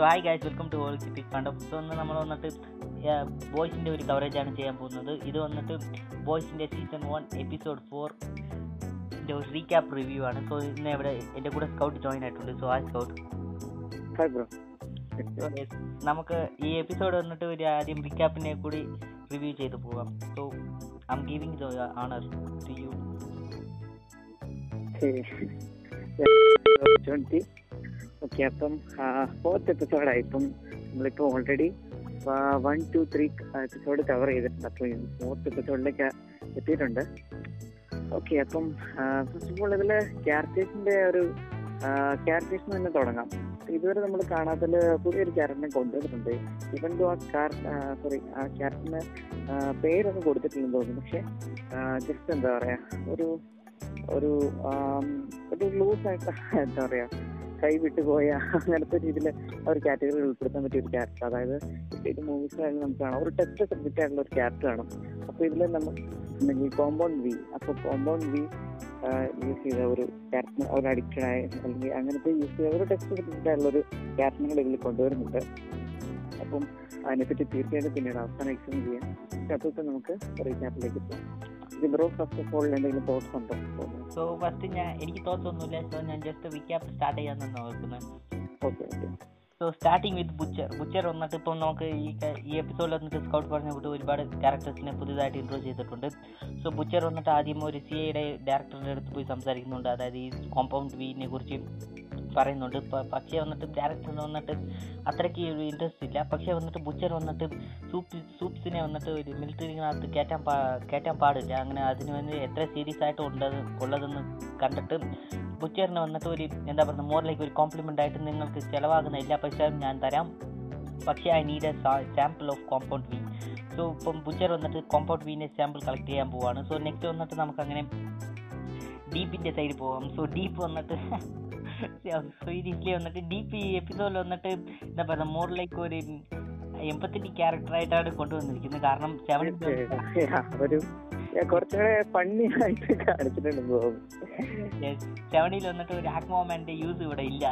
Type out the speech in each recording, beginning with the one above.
So hi guys welcome to all pick fund so ഒന്ന് നമ്മൾ വന്നിട്ട് ബോയ്സിന്റെ ഒരു കവറേജാണ് ചെയ്യാൻ പോകുന്നത്. ഇത് വന്നിട്ട് ബോയ്സിന്റെ സീസൺ വൺ എപ്പിസോഡ് ഫോർ ഒരു റീക്യാപ്പ് റിവ്യൂ ആണ്. സോ ഇന്ന് ഇവിടെ എന്റെ കൂടെ സ്കൗട്ട് ജോയിൻ ആയിട്ടുണ്ട്. സോ ആ സ്കൗട്ട് നമുക്ക് ഈ എപ്പിസോഡ് വന്നിട്ട് ഒരു ആദ്യം റീക്യാപ്പിനെ കൂടി റിവ്യൂ ചെയ്ത് പോകാം so I am giving the honour to you okay അപ്പം ഫോർത്ത് എപ്പിസോഡായി ഇപ്പം നമ്മളിപ്പോൾ already one two three episode cover ചെയ്തിട്ടുണ്ട്. അപ്പോൾ ഫോർത്ത് എപ്പിസോഡിലേക്ക് എത്തിയിട്ടുണ്ട്. ഓക്കെ അപ്പം ഫസ്റ്റ് ഓഫ് ഓൾ ഇതിൽ ക്യാരക്ടേഴ്സിന്റെ ഒരു ക്യാരക്ടേഴ്സിൽ തന്നെ തുടങ്ങാം. ഇതുവരെ നമ്മൾ കാണാത്തതിൽ പുതിയൊരു ക്യാരക്ടറിനെ കൊണ്ടുവന്നിട്ടുണ്ട്. ഇവൻ ആ കാർ സോറി ആ ക്യാരക്ടറിന് പേരൊന്നും കൊടുത്തിട്ടില്ലെന്ന് തോന്നുന്നു. പക്ഷെ ജസ്റ്റ് എന്താ പറയാ ഒരു ഒരു ഒരു ലൂസ് ആയിട്ട് എന്താ പറയാ കൈ വിട്ടുപോയ അങ്ങനത്തെ രീതിയിൽ അവർ കാറ്റഗറിയിൽ കാറ്റഗറി ഉൾപ്പെടുത്താൻ പറ്റിയ ഒരു ക്യാരക്ടർ അതായത് ഇത് മൂവീസിലായാലും നമുക്ക് കാണാം. ഒരു ടെസ്റ്റ് സബ്ജക്റ്റ് ആയിട്ടുള്ള ഒരു ക്യാരക്ടർ ആണ്. അപ്പോൾ ഇതിൽ നമ്മൾ കോമ്പൗണ്ട് വി അപ്പോൾ കോമ്പൗണ്ട് വി യൂസ് ചെയ്ത ഒരു ക്യാരക്ടർ ഒരു അഡിക്റ്റഡ് ആയ അല്ലെങ്കിൽ അങ്ങനത്തെ യൂസ് ചെയ്ത ഒരു ടെസ്റ്റ് സബ്ജക്റ്റ് ആയിട്ടുള്ള ഒരു ക്യാരക്ടറുകൾ ഇതിൽ കൊണ്ടുവരുന്നുണ്ട്. അപ്പം അതിനെപ്പറ്റി തീർച്ചയായിട്ടും പിന്നീട് അവസാനം എക്സ്പ്ലെയിൻ ചെയ്യാം. അപ്പോൾ നമുക്ക് റീക്യാപ്പിലേക്ക് പോകാം. ഇത് ബ്രോ ഫസ്റ്റ് ഓഫ് ഓൾ എന്തെങ്കിലും തോട്ട്സ് ഉണ്ടോ? സോ ഫസ്റ്റ് ഞാൻ എനിക്ക് തോന്നുന്നില്ല സോ ഞാൻ ജസ്റ്റ് റീക്യാപ്പ് സ്റ്റാർട്ട് ചെയ്യാമെന്നാണ് നോക്കുന്നത് okay okay so starting with Butcher Butcher വന്നിട്ട് ഇപ്പം നമുക്ക് ഈ ഈ എപ്പിസോഡിൽ വന്നിട്ട് സ്കൗട്ട് പറഞ്ഞ വിട്ട് ഒരുപാട് ക്യാരക്ടേഴ്സിനെ പുതിയതായിട്ട് ഇൻട്രോ ചെയ്തിട്ടുണ്ട്. സോ ബുച്ചർ വന്നിട്ട് ആദ്യം ഒരു സി ഐയുടെ ഡയറക്ടറുടെ അടുത്ത് പോയി സംസാരിക്കുന്നുണ്ട്. അതായത് ഈ കോമ്പൗണ്ട് വീനെ കുറിച്ച് പറയുന്നുണ്ട്. പക്ഷി വന്നിട്ട് ക്യാരക്ടറിന് വന്നിട്ട് അത്രയ്ക്ക് ഒരു ഇൻട്രസ്റ്റ് ഇല്ല. പക്ഷേ വന്നിട്ട് ബുച്ചർ വന്നിട്ട് സൂപ്പ് സൂപ്സിനെ വന്നിട്ട് ഒരു മിലിറ്ററിനകത്ത് കയറ്റാൻ പാ കയറ്റാൻ പാടില്ല. അങ്ങനെ അതിന് വേണ്ടി എത്ര സീരിയസ് ആയിട്ട് ഉണ്ടത് ഉള്ളതെന്ന് കണ്ടിട്ട് ബുച്ചറിന് വന്നിട്ട് ഒരു എന്താ പറയുക മോറിലേക്ക് ഒരു കോംപ്ലിമെന്റ് ആയിട്ട് നിങ്ങൾക്ക് ചിലവാകുന്ന എല്ലാ പൈസയും ഞാൻ തരാം. പക്ഷേ I need a sample of compound V so ഇപ്പം ബുച്ചർ വന്നിട്ട് കോമ്പൗണ്ട് വീന്റെ സാമ്പിൾ കളക്ട് ചെയ്യാൻ പോവാണ്. സോ നെക്സ്റ്റ് വന്നിട്ട് നമുക്ക് അങ്ങനെ ഡീപ്പിന്റെ സൈഡിൽ പോവാം. സോ ഡീപ്പ് വന്നിട്ട് സീരീസിൽ വന്നിട്ട് ഡീപ്പ് ഈ എപ്പിസോഡിൽ വന്നിട്ട് എന്താ പറയുക ലൈക്ക് ഒരു എമ്പത്തറ്റിക് ക്യാരക്ടറായിട്ടാണ് കൊണ്ടുവന്നിരിക്കുന്നത്. കാരണം സെവൻ ഒരു yeah, കുറച്ചുകൂടെ ഫണ്ണി ആയിട്ട് കാണിച്ചിട്ടുണ്ട് തോന്നുന്നു. സെവനിൽ വന്നിട്ട് ഒരു ആക്മോമാന്റെ യൂസ് ഇവിടെ ഇല്ല.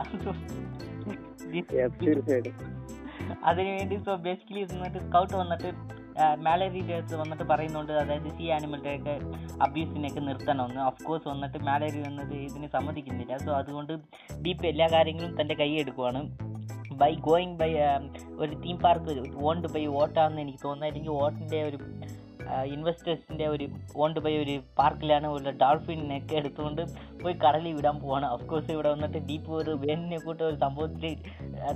അതിനുവേണ്ടി സോ ബേസിക്കലി വന്നിട്ട് സ്കൗട്ട് വന്നിട്ട് മാലേറിയുടെ അടുത്ത് വന്നിട്ട് പറയുന്നുണ്ട് അതായത് സി ആനിമലിന്റെയൊക്കെ അബ്യൂസിനെയൊക്കെ നിർത്തണമെന്ന്. ഓഫ് കോഴ്സ് വന്നിട്ട് മാലേറി വന്നത് ഇതിന് സമ്മതിക്കുന്നില്ല. സോ അതുകൊണ്ട് ഡീപ്പ് എല്ലാ കാര്യങ്ങളും തന്റെ കൈ എടുക്കുവാണ്. ബൈ ഗോയിങ് ബൈ ഒരു തീം പാർക്ക് ഓൺഡ് ബൈ വോട്ടാണെന്ന് എനിക്ക് തോന്നുന്നത് അല്ലെങ്കിൽ വോട്ടിന്റെ ഒരു ഇൻവെസ്റ്റേഴ്സിന്റെ ഒരു ഓണ്ട് പോയി ഒരു പാർക്കിലാണ് ഉള്ള ഡോൾഫിനൊക്കെ എടുത്തുകൊണ്ട് പോയി കടലിൽ വിടാൻ പോവാണ്. ഓഫ് കോഴ്സ് ഇവിടെ വന്നിട്ട് ഡീപ്പ് ഒരു വേനിനെ കൂട്ട ഒരു സംഭവത്തിൽ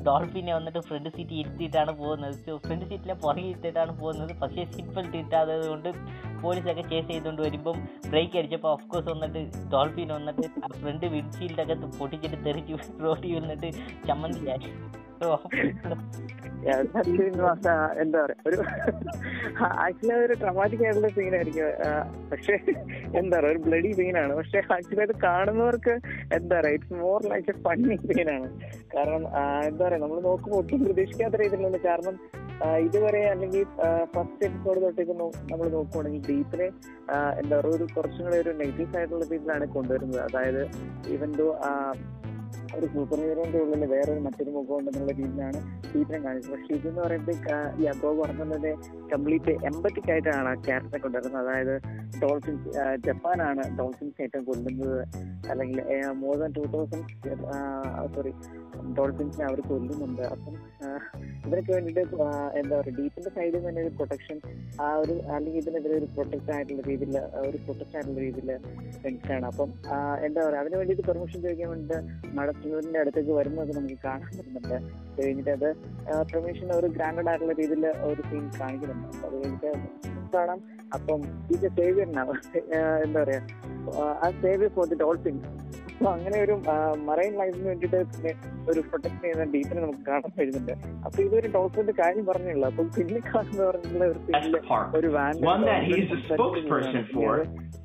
ഡോൾഫിനെ വന്നിട്ട് ഫ്രണ്ട് സീറ്റ് ഇരുത്തിയിട്ടാണ് പോകുന്നത്. ഫ്രണ്ട് സീറ്റിലെ പുറകെ ഇരുത്തിയിട്ടാണ് പോകുന്നത്. പക്ഷേ സീറ്റ് ബെൽറ്റ് ഇട്ടാത്തത് കൊണ്ട് പോലീസൊക്കെ ചേസ് ചെയ്തുകൊണ്ട് വരുമ്പം ബ്രേക്ക് അടിച്ചപ്പോൾ ഓഫ് കോഴ്സ് വന്നിട്ട് ഡോൾഫിൻ വന്നിട്ട് ഫ്രണ്ട് വിൻഷീൽഡൊക്കെ പൊട്ടിച്ചിട്ട് തെറിച്ച് റോഡിൽ വന്നിട്ട് ചമ്മന്തിയായി സോ Yeah, actually എന്ന് എന്താ പറയാ? ഒരു ആക്ച്വലി ഒരു ട്രമാറ്റിക് ആയിട്ടുള്ള സീൻ ആയിരിക്കും. ആ, പക്ഷെ എന്താ പറയാ? ഒരു ബ്ലഡി സീനാണ് പക്ഷെ ആക്ച്വലി അത് കാണുന്നവർക്ക് എന്താ പറയാ? It's more like a funny സീനാണ് കാരണം എന്താ പറയാ? നമ്മൾ നോക്കുമ്പോൾ ഒട്ടും പ്രതീക്ഷിക്കാത്ത രീതിയിലുണ്ട്. കാരണം ഇതുവരെ അല്ലെങ്കിൽ ഫസ്റ്റ് എപ്പിസോഡ് തൊട്ടേക്ക് നമ്മൾ നോക്കുവാണെങ്കിൽ ഡീപ്പിനെ എന്താ പറയുക ഒരു കുറച്ചും കൂടെ ഒരു നെഗറ്റീവ് ആയിട്ടുള്ള രീതിയിലാണ് കൊണ്ടുവരുന്നത്. അതായത് ഇവൻ ദോ ഒരു സൂപ്പർ ഹീറോന്റെ ഉള്ളിൽ വേറൊരു മറ്റൊരു മുഖം ഉണ്ടെന്നുള്ള രീതിയിലാണ് സീറ്റൻ കാണിച്ചത്. പക്ഷെ ഇതെന്ന് പറയുമ്പോൾ അബോ പറഞ്ഞത് കംപ്ലീറ്റ് എമ്പത്തിക് ആയിട്ടാണ് ആ ക്യാരക്ടറെ കൊണ്ടുവരുന്നത്. അതായത് ഡോൾഫിൻസ് ജപ്പാനാണ് ഡോൾഫിൻസ് ഏറ്റവും കൊല്ലുന്നത്. അല്ലെങ്കിൽ more than two thousand sorry ഡോൾഫിൻസിനെ അവർ കൊല്ലുന്നുണ്ട്. അപ്പം ഇതിനൊക്കെ വേണ്ടിയിട്ട് എന്താ പറയുക ഡീപ്പിന്റെ സൈഡിൽ നിന്ന് തന്നെ ഒരു പ്രൊട്ടക്ഷൻ ആ ഒരു അല്ലെങ്കിൽ ഇതിനെതിരെ ഒരു പ്രൊട്ടക്റ്റ് ആയിട്ടുള്ള രീതിയിൽ ഒരു പ്രൊട്ടക്ട് ആയിട്ടുള്ള രീതിയിൽ ആണ്. അപ്പം എന്താ പറയുക അതിന് വേണ്ടിയിട്ട് പെർമിഷൻ ചോദിക്കാൻ വേണ്ടിയിട്ട് നടത്തുന്നതിന്റെ അടുത്തേക്ക് വരുന്നത് നമുക്ക് കാണാൻ പറ്റുന്നുണ്ട്. കഴിഞ്ഞിട്ട് അത് പെർമിഷൻ ഒരു ഗ്രാൻഡഡ് ആയിട്ടുള്ള രീതിയിൽ ഒരു സീൻ കാണിക്കുന്നുണ്ട്. അപ്പൊ അത് കഴിഞ്ഞിട്ട് കാണാം. അപ്പം ഇത് സേവിയറിനാണ് എന്താ പറയാ? ആ സേവിയർ ഫോർ ദി ഡോൾഫിൻ അപ്പൊ അങ്ങനെ ഒരു മറൈൻ ലൈഫിന് വേണ്ടിയിട്ട് പിന്നെ ഒരു പ്രൊട്ടക്ട് ചെയ്യുന്ന ഡീപ്പിനെ നമുക്ക് കാണാൻ കഴിയുന്നുണ്ട് അപ്പൊ ഇതൊരു ഡോൾഫിന്റെ കാര്യം പറഞ്ഞുള്ളൂ അപ്പൊ പിന്നെ കാണുന്ന പറഞ്ഞുള്ള ഒരു സീനിൽ ഒരു വാൻ.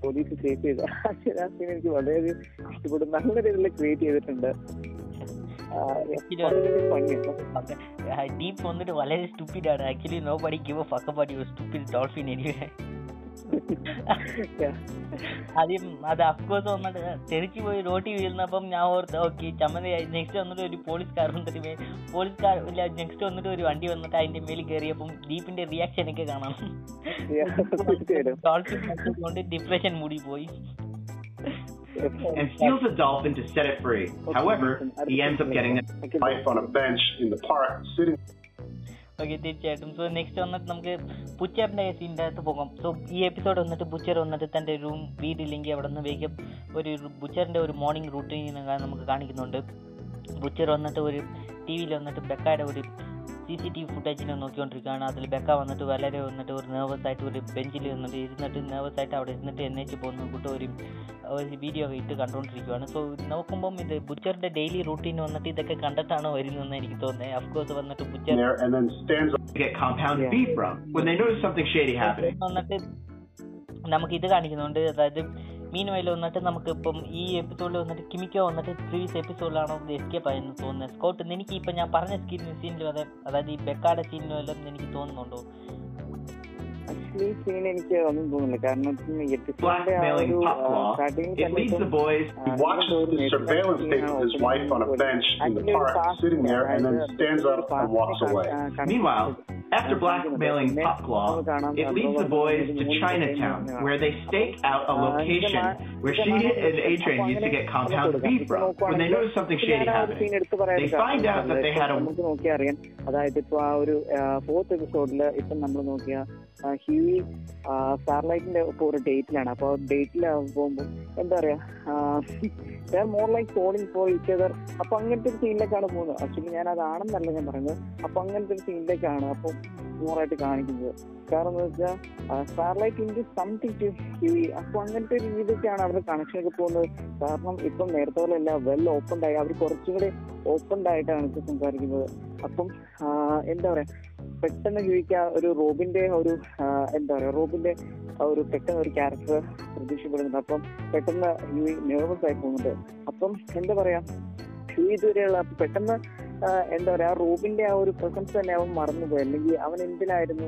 പോലീസ് സേഫ് ചെയ്ത. ആ സീൻ എനിക്ക് വളരെയധികം ഇഷ്ടപ്പെടും നല്ല രീതിയിൽ ക്രിയേറ്റ് ചെയ്തിട്ടുണ്ട്. ഡീപ്പ് വന്നിട്ട് വളരെ സ്റ്റുപ്പിഡ് ആണ്. Actually nobody give a fuck about your stupid dolphin anyway. ആദ്യം അത് അഫ്കോഴ്സ് വന്നിട്ട് തെറിച്ചു പോയി റോട്ടി വീഴുന്നപ്പം ഞാൻ ഓർത്ത് ഓക്കെ ചമ്മന്തിയായി നെക്സ്റ്റ് വന്നിട്ട് ഒരു പോലീസുകാർ വന്നിട്ട് പോലീസ് കാർ ഇല്ല നെക്സ്റ്റ് വന്നിട്ട് ഒരു വണ്ടി വന്നിട്ട് അതിന്റെ മേലിൽ കയറിയപ്പം ദീപിന്റെ റിയാക്ഷൻ ഒക്കെ കാണാം. ഡിപ്രഷൻ മൂടി പോയി. And steals a dolphin to set it free. However, he ends up getting a life on a bench in the park, sitting okay തീർച്ചയായിട്ടും. സോ നെക്സ്റ്റ് വന്നിട്ട് നമുക്ക് പുച്ചറിന്റെ സീന്റെ അകത്ത് പോകാം. സോ ഈ എപ്പിസോഡ് വന്നിട്ട് ബുച്ചർ വന്നിട്ട് തന്റെ റൂം വീടില്ലെങ്കിൽ അവിടെ നിന്ന് വേഗം ഒരു ബുച്ചറിന്റെ ഒരു മോർണിംഗ് റൂട്ടീൻ നമുക്ക് കാണിക്കുന്നുണ്ട്. ബുച്ചർ വന്നിട്ട് ഒരു ടി വിയിൽ വന്നിട്ട് ബെക്കായുടെ ഒരു സി സി ടി വി ഫുട്ടേജിനെ നോക്കിക്കൊണ്ടിരിക്കുകയാണ്. അതിൽ ബെക്ക വന്നിട്ട് വളരെ വന്നിട്ട് ഒരു നെർവസ് ആയിട്ട് ഒരു ബെഞ്ചിൽ വന്നിട്ട് ഇരുന്നിട്ട് നെർവസ് ആയിട്ട് അവിടെ ഇരുന്നിട്ട് എന്നേച്ച് പോകുന്ന കൂട്ട് ഒരു ഒരു വീഡിയോ ഇട്ട് കണ്ടുകൊണ്ടിരിക്കുകയാണ്. സോ നോക്കുമ്പം ഇത് ബുച്ചറിന്റെ ഡെയിലി റൂട്ടീൻ വന്നിട്ട് ഇതൊക്കെ കണ്ടിട്ടാണ് വരുന്നതെന്ന് എനിക്ക് തോന്നുന്നത്. അഫ്കോഴ്സ് വന്നിട്ട് Butcher there and then stands up to get compound Yeah. beef from when they notice something shady happening. വന്നിട്ട് നമുക്ക് ഇത് കാണിക്കുന്നുണ്ട്. അതായത് മീൻ വയൽ വന്നിട്ട് നമുക്ക് ഇപ്പം ഈ എപ്പിസോഡിൽ വന്നിട്ട് കിമിക്കോ വന്നിട്ട് പ്രീവിയസ് എപ്പിസോഡിലാണോ എസ്കേപ്പ് ആയെന്ന് തോന്നുന്നത്. സ്കോട്ട് എനിക്ക് ഇപ്പം ഞാൻ പറഞ്ഞ സ്കീൻ സീനിൽ അതെ അതായത് ഈ ബെക്കാടെ സീനിലും എല്ലാം എനിക്ക് തോന്നുന്നുണ്ടോ? ആക്ച്വലി സീൻ എനിക്ക് ഒന്നും തോന്നുന്നില്ല. കാരണം എപ്പിസോഡിന്റെ ആ Blackmailing ഒരു Pop Law. Starting After blackmailing Popclaw, it leads the boys to Chinatown, where they stake out a location where she and Adrian used to get compound beef from when they notice something shady happening. They find out that they had a നമുക്ക് നോക്കിയാൽ അതായത് ഇപ്പൊ ആ ഒരു fourth എപ്പിസോഡിൽ ഇപ്പൊ നമ്മൾ നോക്കിയ Huey സ്റ്റാർലൈറ്റിന്റെ ഇപ്പൊ ഒരു ഡേറ്റിലാണ് അപ്പൊ ഡേറ്റിൽ പോകുമ്പോൾ എന്താ പറയാ more like calling for each other അപ്പൊ അങ്ങനത്തെ ഒരു സീനിലേക്കാണ് പോകുന്നത്. ആക്ച്വലി ഞാൻ അതാണെന്നല്ല ഞാൻ പറയുന്നത്. അപ്പൊ അങ്ങനത്തെ ഒരു സീനിലേക്കാണ് അപ്പൊ മോറായിട്ട് കാണിക്കുന്നത്. കാരണം എന്ന് വെച്ചാൽ സ്റ്റാർലൈറ്റ് ഇൻഡ് സംതിങ് ടു ഹ്യൂയി അപ്പൊ അങ്ങനത്തെ രീതിക്കാണ് അവരുടെ കണക്ഷൻ ഒക്കെ പോകുന്നത്. കാരണം ഇപ്പം നേരത്തെ പോലെ അല്ല വെൽ ഓപ്പൺ ആയി. അവർ കുറച്ചും കൂടി ഓപ്പൺഡ് ആയിട്ടാണ് ഇപ്പൊ സംസാരിക്കുന്നത്. അപ്പം എന്താ പറയാ പെട്ടെന്ന് ഹ്യൂയിക്ക് ഒരു റോബിന്റെ ഒരു എന്താ പറയാ റോബിന്റെ ഒരു പെട്ടെന്ന് ഒരു ക്യാരക്ടർ പ്രതീക്ഷപ്പെടുന്നുണ്ട്. അപ്പം പെട്ടെന്ന് ഹ്യൂയി നെർവസ് ആയി പോകുന്നുണ്ട്. അപ്പം എന്താ പറയാ ഹ്യൂയി ഇതുവരെയുള്ള പെട്ടെന്ന് എന്താ പറയാ റൂബിന്റെ ആ ഒരു പ്രസൻസ് തന്നെ അവൻ മറന്നുപോയി. അല്ലെങ്കിൽ അവൻ എന്തിനായിരുന്നു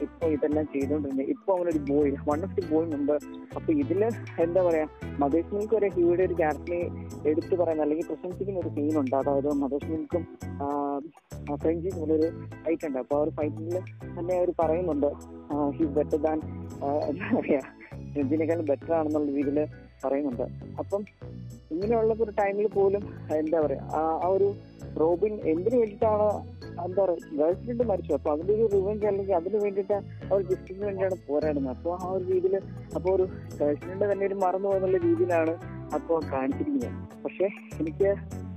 ഇപ്പൊ ഇതെല്ലാം ചെയ്തോണ്ടിരുന്നത് ഇപ്പൊ അവനൊരു boy one of the boy മുമ്പ് അപ്പൊ ഇതിൽ എന്താ പറയാ മദേഷ് മിൽക്ക് ഹീയുടെ ഒരു ക്യാരക്ടറിനെ എടുത്തു പറയുന്ന അല്ലെങ്കിൽ പ്രശംസിക്കുന്ന ഒരു സീനുണ്ട് അതായത് മദേഷ് മിൽക്കും ഫ്രഞ്ചീസ് ഒരു ഫൈറ്റ് ഉണ്ട്. അപ്പൊ ആ ഒരു ഫൈറ്റിൽ തന്നെ അവർ പറയുന്നുണ്ട് ഹീസ് ബെറ്റർ ദാൻ എന്താ പറയാ ഫ്രഞ്ചിനേക്കാളും ബെറ്റർ ആണെന്നുള്ള രീതിയിൽ പറയുന്നുണ്ട്. അപ്പം ഇങ്ങനെയുള്ള ഒരു ടൈമിൽ പോലും എന്താ പറയാ ആ ഒരു റോബിൻ എന്തിനു വേണ്ടിയിട്ടാണ് എന്താ പറയാ ഗേൾ ഫ്രണ്ട് മരിച്ചു അപ്പൊ അതിന്റെ ഒരു റിവെഞ്ച് അല്ലെങ്കിൽ അതിന് വേണ്ടിയിട്ട് അവർ ഗിഫ്റ്റിന് വേണ്ടിയാണ് പോരാടുന്നത്. അപ്പോൾ ആ ഒരു രീതിയിൽ അപ്പോൾ ഒരു ഗേൾ ഫ്രണ്ട് തന്നെ ഒരു മറന്നു പോകുന്നുള്ള രീതിയിലാണ് അപ്പോൾ കാണിച്ചിരിക്കുന്നത്. പക്ഷെ എനിക്ക്